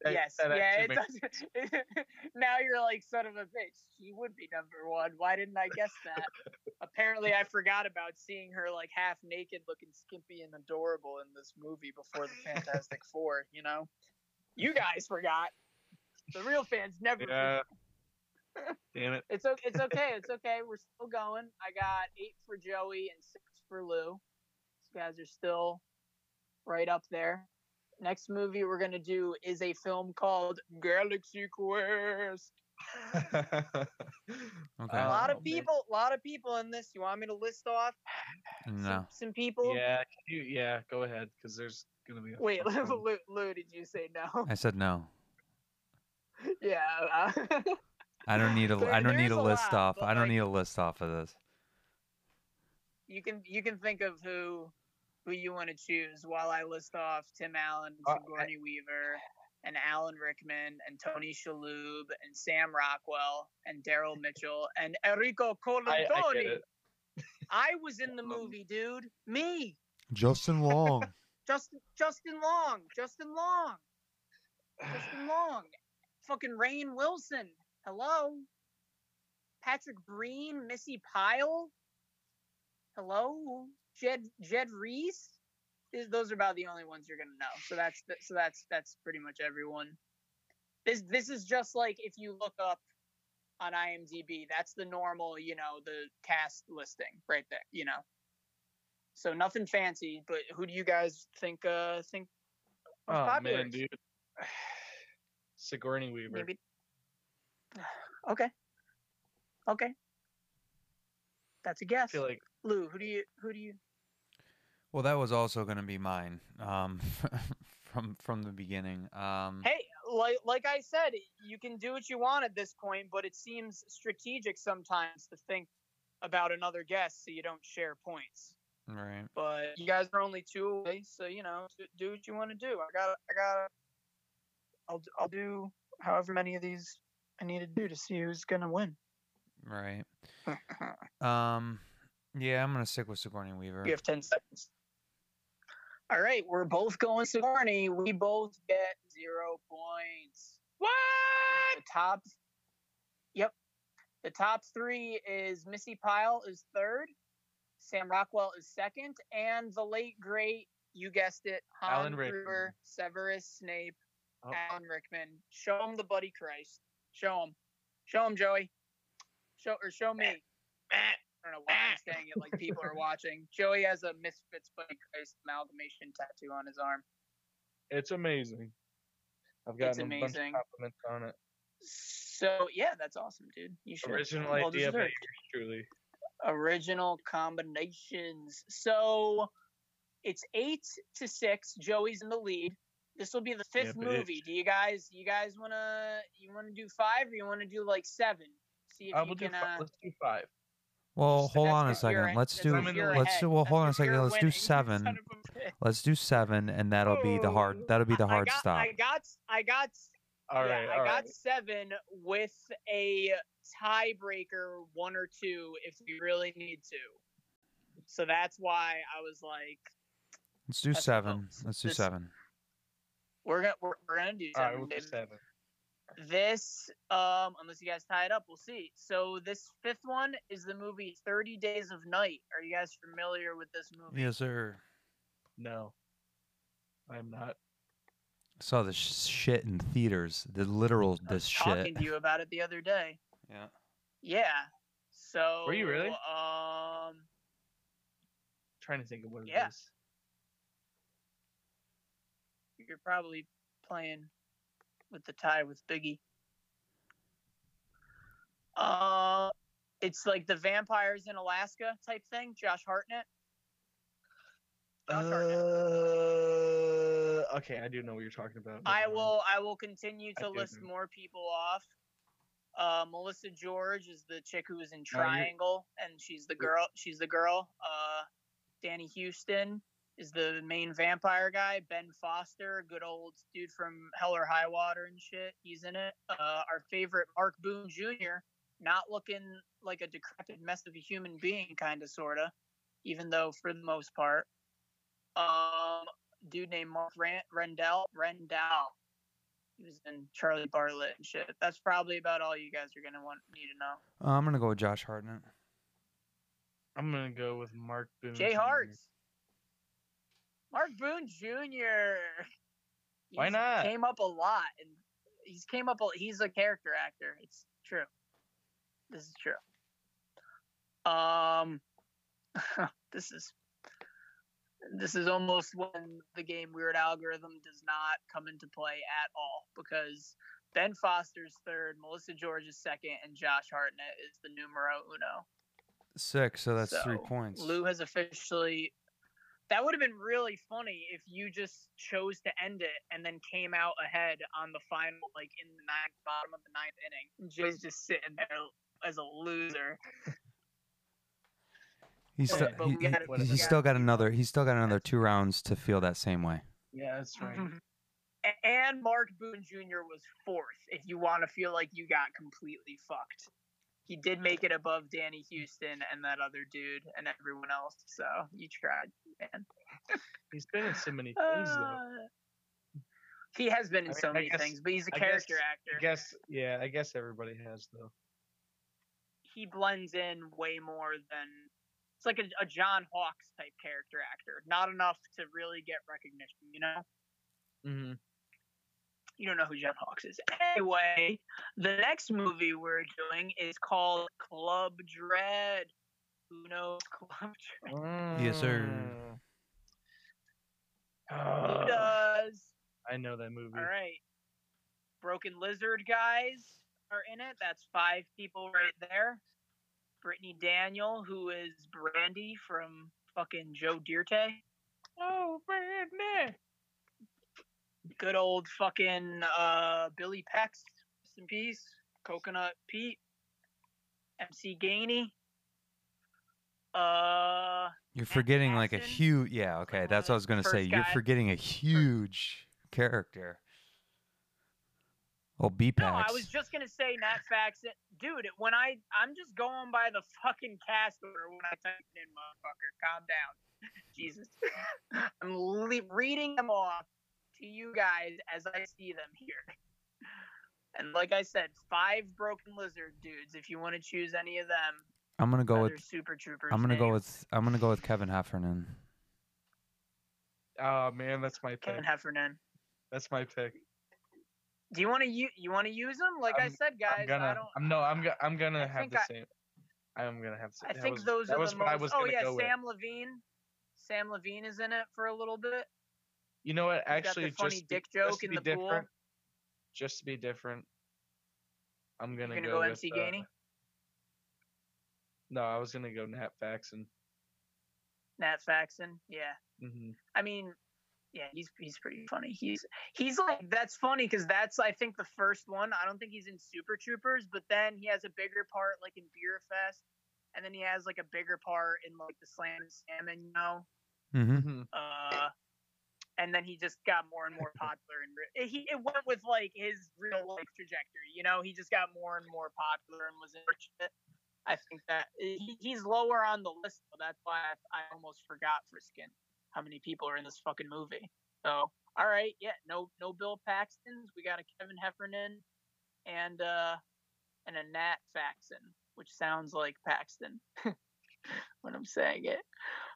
that-
yes,
that
yeah, it
makes-
does. <laughs> now you're like son of a bitch. She would be number one. Why didn't I guess that? Apparently, I forgot about seeing her like half naked, looking skimpy and adorable in this movie before the Fantastic Four. You know, you guys forgot. The real fans never. <laughs>
Yeah. Damn it.
It's okay. It's okay. It's okay. We're still going. I got eight for Joey and six for Lou. These guys are still right up there. Next movie we're gonna do is a film called Galaxy Quest. <laughs>
Okay.
a lot
Oh,
of people. A lot of people in this. You want me to list off
no.
some, some people?
yeah. You, yeah. Go ahead, because there's gonna be. A
Wait,
fuck. <laughs>
Lou, Lou, did you say no?
I said no. <laughs>
yeah. Uh,
I don't need a.
There- <laughs>
I don't need
there's
a
a
list
lot,
off. I don't
like-
need a list off of this.
you can you can think of who who you want to choose while I list off Tim Allen,
Uh, I-
Weaver, and Alan Rickman, and Tony Shalhoub, and Sam Rockwell, and Daryl Mitchell, and Enrico
I, I get
Colantoni.
it.
I was in the movie, dude. Me,
Justin Long.
Justin Justin Long, Justin Long, Justin <sighs> Long, fucking Rainn Wilson. Hello, Patrick Breen, Missi Pyle. Hello, Jed Jed Rees. Is- Those are about the only ones you're gonna know. So that's so that's that's pretty much everyone. This this is just like if you look up on IMDb. That's the normal, you know, the cast listing right there. You know. So nothing fancy, but who do you guys think? Uh, think was
Oh
popular?
man, dude. <sighs> Sigourney Weaver.
Maybe. <sighs> Okay. Okay. That's a guess.
feel like
Lou, who do you who do you
Well, that was also going to be mine. Um, <laughs> from from the beginning. Um,
Hey, like like I said, you can do what you want at this point, but it seems strategic sometimes to think about another guest so you don't share points.
Right.
But you guys are only two away, so you know, do, do what you want to do. I got I got I'll I'll do however many of these I need to do to see who's gonna win.
Right. <laughs> Um, yeah, I'm gonna stick with Sigourney Weaver.
You have 10 seconds. All right, we're both going Sigourney. We both get zero points.
what?
The top, yep. The top three is Missi Pyle is third, Sam Rockwell is second, and the late great, you guessed it, Han
Alan Rickman.
Kruger, Severus Snape,
Oh.
Alan Rickman. Show him the Buddy Christ. Show him. Show him, Joey. Show or show me. I don't know why I'm saying it like people are <laughs> watching. Joey has a Misfits Buddy Christ amalgamation tattoo on his arm.
It's amazing. I've
It's
gotten a bunch of
amazing.
compliments on it.
So yeah, that's awesome, dude. You should.
Original
Well
idea by
deserved.
yours truly.
Original combinations. So it's eight to six. Joey's in the lead. This will be the fifth
but it's-
movie. Do you guys you guys wanna you wanna do five or you wanna do like seven? See if
I
you
will do
can
five.
uh,
Let's do five.
Well,
Just-
hold on a second.
a-
Let's do. Let's
ahead.
do. Well,
That's
hold on a second. Let's do
winning, you son
seven.
of a bitch.
Let's do seven, and that'll be the hard. That'll be the hard
I got,
stop.
I got I got
All
yeah,
right,
I
all
got
right.
seven with a tiebreaker one or two if we really need to. So that's why I was like,
Let's do seven.
close.
Let's do
This-
seven.
we're gonna we're, we're gonna do
All right,
seven.
we'll do seven.
This, um, unless you guys tie it up, we'll see. So this fifth one is the movie Thirty Days of Night. Are you guys familiar with this movie?
Yes, sir.
No, I'm not.
I Saw this shit in theaters. The literal the shit
I was talking
shit.
to you about it the other day.
Yeah.
Yeah. So
Were you really?
Um,
trying to think of what it is.
Yeah. you're probably playing with the tie with Biggie. Uh, it's like the vampires in Alaska type thing. Josh Hartnett. Josh Hartnett.
Uh, okay, I do know what you're talking about.
I
Never mind.
will. I will continue to
do
list
know.
more people off. Uh, Melissa George is the chick who was in Triangle, and she's the girl. She's the girl. Uh, Danny Huston is the main vampire guy. Ben Foster, good old dude from Hell or High Water and shit. He's in it. Uh, our favorite Mark Boone Jr. Not looking like a decrepit mess of a human being, kind of, sorta. Even though for the most part, um, dude named Mark Ran- Rendall. Rendall. He was in Charlie Bartlett and shit. That's probably about all you guys are gonna want need to know.
Uh, I'm gonna go with Josh Hartnett.
I'm gonna go with Mark Boone.
Jay
Jr.
Hart's. Mark Boone Jr.
Why not?
Came up a lot, and he's came up. A, he's a character actor. It's true. This is true. Um, <laughs> this is this is almost when the game Weird Algorithm does not come into play at all because Ben Foster's third, Melissa George is second, and Josh Hartnett is the numero uno.
Six, so that's three points.
Lou has officially. That would have been really funny if you just chose to end it and then came out ahead on the final, like in the ninth, bottom of the ninth inning. Jay's just sitting there as a loser.
He's
Yeah,
still
but
he, he-
gotta-
he's
gotta
still got another he's still got another two rounds to feel that same way.
Yeah, that's right.
A- And Mark Boone Jr. was fourth. If you want to feel like you got completely fucked, he did make it above Danny Huston and that other dude and everyone else. So you tried, man. <laughs>
He's been in so many things though.
Uh, he has been in
I mean,
so many
guess-
things, but he's a character
guess-
actor.
I guess yeah, I guess everybody has though.
He blends in way more than it's like a, a John Hawkes type character actor. Not enough to really get recognition, you know.
Mm-hmm.
You don't know who John Hawkes is. Anyway, the next movie we're doing is called Club Dread. Who knows <laughs> Club Dread?
Yes, sir.
Who
Uh,
does?
I know that movie.
All right. Broken Lizard guys are in it. That's five people right there. Brittany Daniel, who is Brandy from fucking Joe Dirt.
Oh, Brittany.
Good old fucking uh, Billy Pex. Rest in peace. Coconut Pete. MC Gainey. Uh,
You're forgetting like a huge yeah, okay, that's what I was gonna
the
say.
first
You're forgetting a huge character. Oh B
No. I was just gonna say Nat Faxon, dude. When I I'm just going by the fucking cast order when I type it in, motherfucker. Calm down, <laughs> Jesus. <laughs> I'm le- reading them off to you guys as I see them here. And like I said, five broken lizard dudes. If you want to choose any of them,
I'm gonna go with
Super Troopers.
I'm gonna go with I'm gonna go with Kevin Heffernan.
Oh man, that's my pick.
Kevin Heffernan.
That's my pick.
Do you want to use you want to use them? Like i
I'm-
said, guys,
I'm gonna.
I don't.
I'm no. I'm. Go, I'm gonna
I
have the
I-
same. I'm gonna have. The,
same.
I
think
was,
those are
was
the most.
I
oh yeah,
go with.
Sam Levine. Sam Levine is in it for a little bit.
You know what? Actually,
funny
just
dick
to, just
joke in
be
the pool.
different, just to be different, I'm gonna,
You're gonna
go,
go
with,
MC
uh,
Gainey?
No, I was gonna go Nat Faxon.
Nat Faxon. Yeah.
hmm
I mean, yeah, he's he's pretty funny. He's he's like that's funny because that's I think the first one. I don't think he's in Super Troopers, but then he has a bigger part like in Beer Fest, and then he has like a bigger part in like the Slammin' Salmon, you know.
Mm-hmm.
hmm
Uh, and then he just got more and more popular and re- he it went with like his real life trajectory. You know, he just got more and more popular and was in. I think that he, he's lower on the list, so that's why I, I almost forgot Friskin how many people are in this fucking movie. So, all right, yeah, no no Bill Paxtons. We got a Kevin Heffernan and uh and a Nat Faxon, which sounds like Paxton <laughs> when I'm saying it.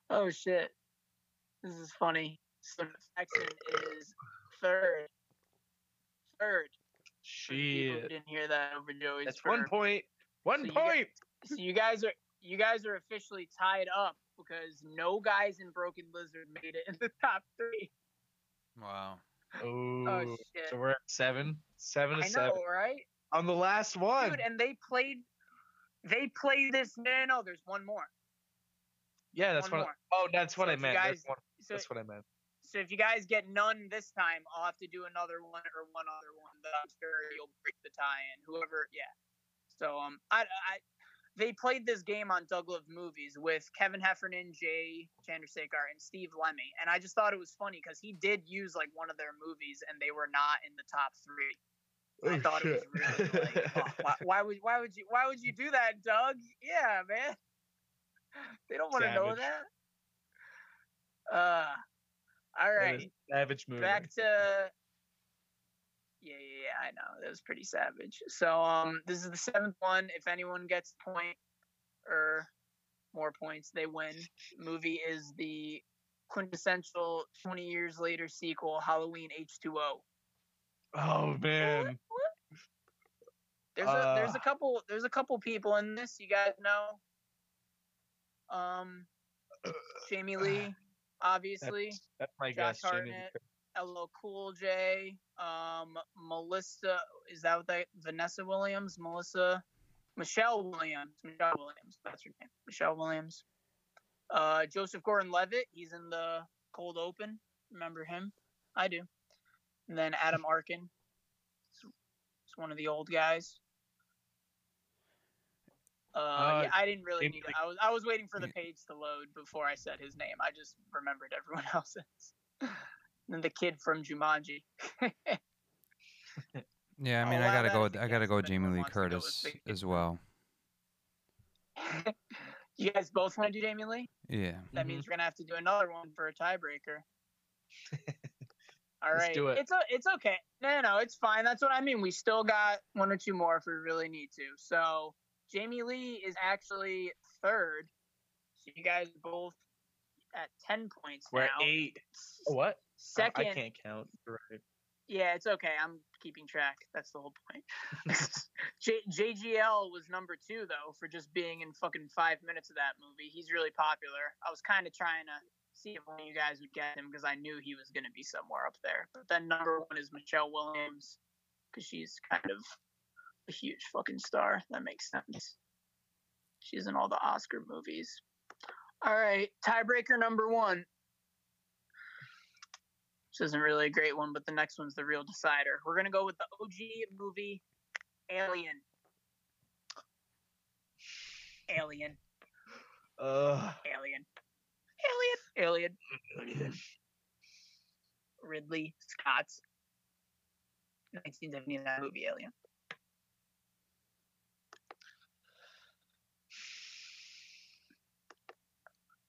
Oh shit. This is funny. So Faxon is third. Third. For the people who
Shit.
didn't hear that over Joey's.
That's one point. One
So you got-
point.
So you guys are you guys are officially tied up because no guys in Broken Lizard made it in the top three.
Wow.
Oh,
Oh shit.
so we're at seven. Seven to
I
seven
know, right?
on the last one.
Dude, and they played they played this no no, no there's one more.
yeah, that's
one
what.
more.
oh, that's what
So
I meant.
guys-
that's, what,
So
that's what I meant.
so if you guys get none this time, I'll have to do another one or one other one that I'm sure you'll break the tie in. Whoever yeah. So um, I, I they played this game on Doug Love Movies with Kevin Heffernan, Jay Chandrasekhar, and Steve Lemme, and I just thought it was funny because he did use like one of their movies, and they were not in the top three. I
Oh,
thought it was really <laughs> like, oh, why, why would why would you why would you do that, Doug? Yeah, man. They don't want to know that. Uh, all right
savage movie.
back to yeah, yeah, yeah, I know. That was pretty savage. So um this is the seventh one. If anyone gets point or more points, they win. movie is the quintessential 20 years later sequel, Halloween H2O.
oh man.
There's a there's
Uh.
a couple there's a couple people in this, you guys know. Um Jamie Lee, obviously.
That's my
Josh
guess. Jamie Lee
Hartnett.
Curtis.
LL Cool J, um, Melissa, is that what they, Vanessa Williams, Melissa, Michelle Williams, Michelle Williams, that's her name, Michelle Williams. Uh, Joseph Gordon-Levitt, he's in the Cold Open. Remember him? I do. And then Adam Arkin, he's one of the old guys. Uh,
Uh,
yeah, I didn't really need.
Lee-
I was I was waiting for the page to load before I said his name. I just remembered everyone <laughs> else's. And the kid from Jumanji. <laughs>
Yeah, I mean, I gotta go.
as
With,
a
I gotta go with Jamie Lee
wants to go with
Curtis as well. <laughs>
you guys both want to do Jamie Lee?
Yeah.
That means mm-hmm. we're gonna have to do another one for a tiebreaker. <laughs> All right.
Let's do it.
it's o- it's okay. No, no, no, it's fine. That's what I mean. We still got one or two more if we really need to. So Jamie Lee is actually third. So you guys both at ten points
We're
now.
at eight. Oh, what? I-
Second,
I can't count. Right.
Yeah, it's okay. I'm keeping track. That's the whole point. <laughs> J- JGL was number two though for just being in fucking five minutes of that movie. He's really popular. I was kind of trying to see if one of you guys would get him because I knew he was going to be somewhere up there. But then number one is Michelle Williams because she's kind of a huge fucking star. That makes sense. She's in all the Oscar movies. All right, tiebreaker number one. This isn't really a great one, but the next one's the real decider. We're gonna go with the OG movie, Alien. Alien.
Uh,
Alien. Alien. Alien. Ridley Scott's 1979 movie Alien.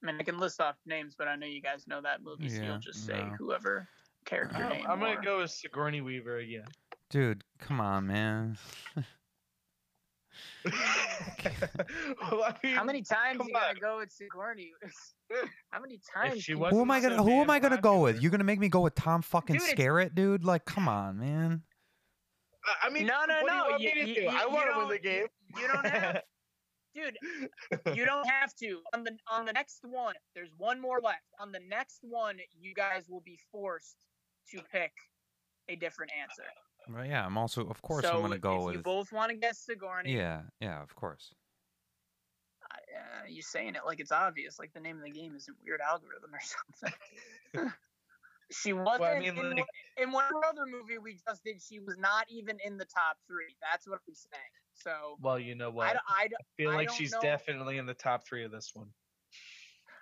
I mean, I can list off names, but I know you guys know that movie, so
Yeah,
you'll just say
no.
whoever character
I'm,
name.
I'm gonna go with Sigourney Weaver again.
Dude, come on, man. <laughs>
well, I mean,
How many times
come
you gonna
on.
go with Sigourney? <laughs> How many times?
she
can
wasn't
Who am I gonna Who am I gonna go with? You're gonna make me go with Tom fucking
Dude,
Skerritt, dude? Like, come on, man.
I- I mean,
No, no,
what do
no,
You want
you-
me to
you-
do?
you-
I want to win the game.
You don't have, <laughs> dude. You don't have to. On the on the next one, there's one more left. On the next one, you guys will be forced to pick a different answer.
Well, yeah, I'm also, of course,
so
I'm gonna go
if
with.
you both want to guess Sigourney,
yeah, yeah, of course.
uh, you saying it like it's obvious, like the name of the game isn't Weird Algorithm or something. <laughs> <laughs> she wasn't
Well, I mean,
in,
like-
one, in one other movie we just did. She was not even in the top three. That's what I'm saying. So
Well, you know what?
I,
I,
don't- I,
feel
I
like she's
know.
definitely in the top three of this one.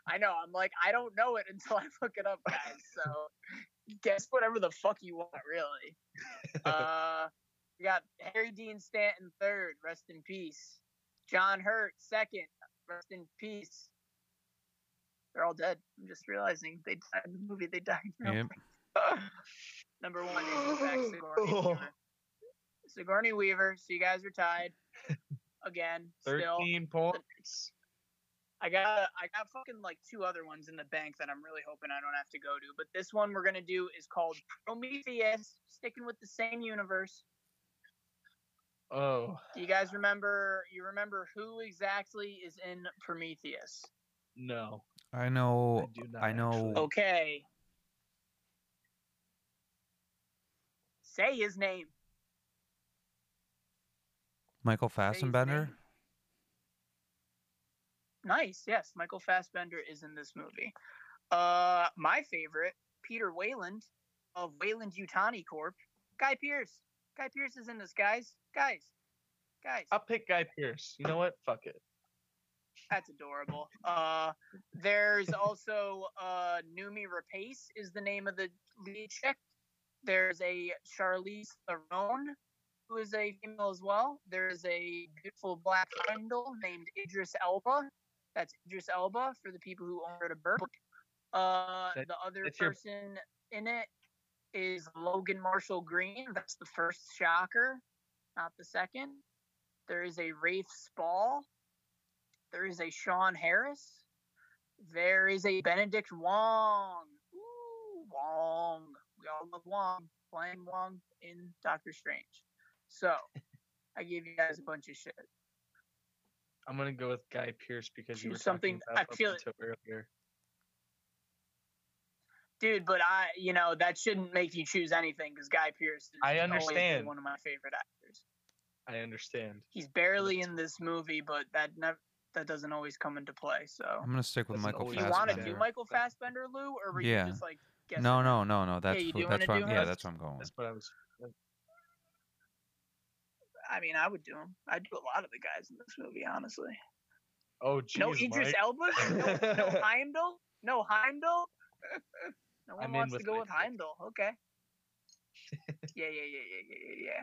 I know. I'm like, I don't know it until I look it up, guys. So <laughs> guess whatever the fuck you want, really. <laughs> Uh, we got Harry Dean Stanton third, rest in peace. John Hurt second, rest in peace. They're all dead. I'm just realizing they died in the movie. They died. real
Yep. <laughs>
Number one is in Sigourney <laughs>
Oh.
Weaver. Sigourney Weaver. So you guys are tied again. Still,
Thirteen points.
I got I got fucking like two other ones in the bank that I'm really hoping I don't have to go to. But this one we're gonna do is called Prometheus, sticking with the same universe.
Oh
Do you guys remember? You remember who exactly is in Prometheus?
no,
I know.
I do not.
I know.
actually.
Okay. Say his name.
Michael
Say his
Fassbender.
Nice. Yes, Michael Fassbender is in this movie. Uh, my favorite, Peter Weyland of Weyland Yutani Corp. Guy Pearce. Guy Pearce is in this, guys. Guys. guys,
I'll pick Guy Pearce. You know what? Fuck it.
that's adorable. Uh, there's also uh, Noomi Rapace is the name of the lead chick. There's a Charlize Theron who is a female as well. There's a beautiful black Heimdall named Idris Elba. That's Idris Elba for the people who own it a bird. Uh,
That-
the other
that's your-
person in it is Logan Marshall Green. That's the first shocker, not the second. There is a Rafe Spall. There is a Sean Harris. There is a Benedict Wong. Ooh, Wong. We all love Wong. Playing Wong in Doctor Strange. So, <laughs> I gave you guys a bunch of shit.
I'm gonna go with Guy Pearce because you were
something-
talking about
I feel it-
Memento earlier.
Dude, but I, you know, that shouldn't make you choose anything because Guy Pearce is
I
always
understand.
one of my favorite actors.
I understand.
He's barely in this movie, but that never that doesn't always come into play. So,
I'm gonna stick with
Doesn't
Michael
always
you want to do Michael Fassbender, Lou, or were
Yeah.
you just like guessing?
No, no, no, no. That's
you
who- that's
wanna
what I'm, yeah, that's what I'm going.
That's what I was.
I mean, I would do him. I'd do a lot of the guys in this movie, honestly.
Oh, geez,
no Idris
Mike.
Elba, no, no <laughs> Heimdall, no Heimdall. <laughs> No one
I'm
wants to go with. Heimdall. Okay. yeah, yeah, yeah, yeah, yeah, yeah, yeah.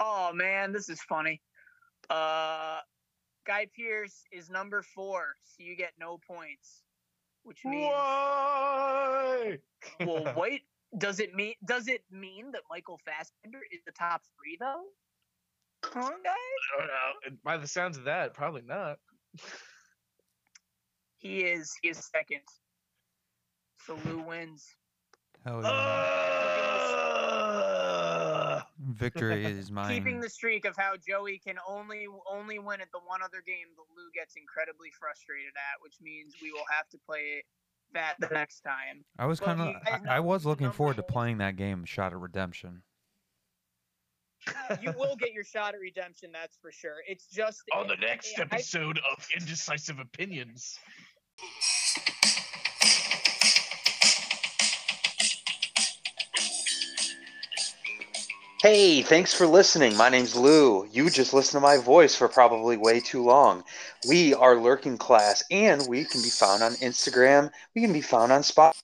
Oh man, this is funny. Uh, Guy Pearce is number four, so you get no points, which means
Why?
well, <laughs> wait. Does it mean does it mean that Michael Fassbender is the top three though? Huh, guys?
I don't know. By the sounds of that, probably not.
He is. He is second. So Lou wins.
Hell yeah.
Uh,
Victory is mine.
Keeping the streak of how Joey can only only win at the one other game that Lou gets incredibly frustrated at, which means we will have to play it that the next time.
I was kind of, I, I was looking forward to playing that game, Shot at Redemption.
You will get your shot at redemption, that's for sure. It's just
on the next
I-
episode of Indecisive Opinions.
Hey, thanks for listening. My name's Lou. You just listened to my voice for probably way too long. We are Lürking Class, and we can be found on Instagram. We can be found on Spot.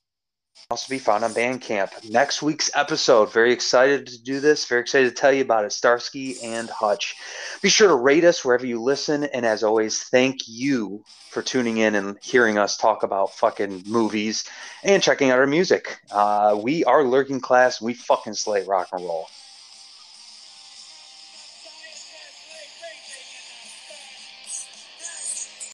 Also be found on Bandcamp. Next week's episode. Very excited to do this. Very excited to tell you about it. Starsky and Hutch. Be sure to rate us wherever you listen. And as always, thank you for tuning in and hearing us talk about fucking movies and checking out our music. Uh, we are Lürking Class. We fucking slay rock and roll.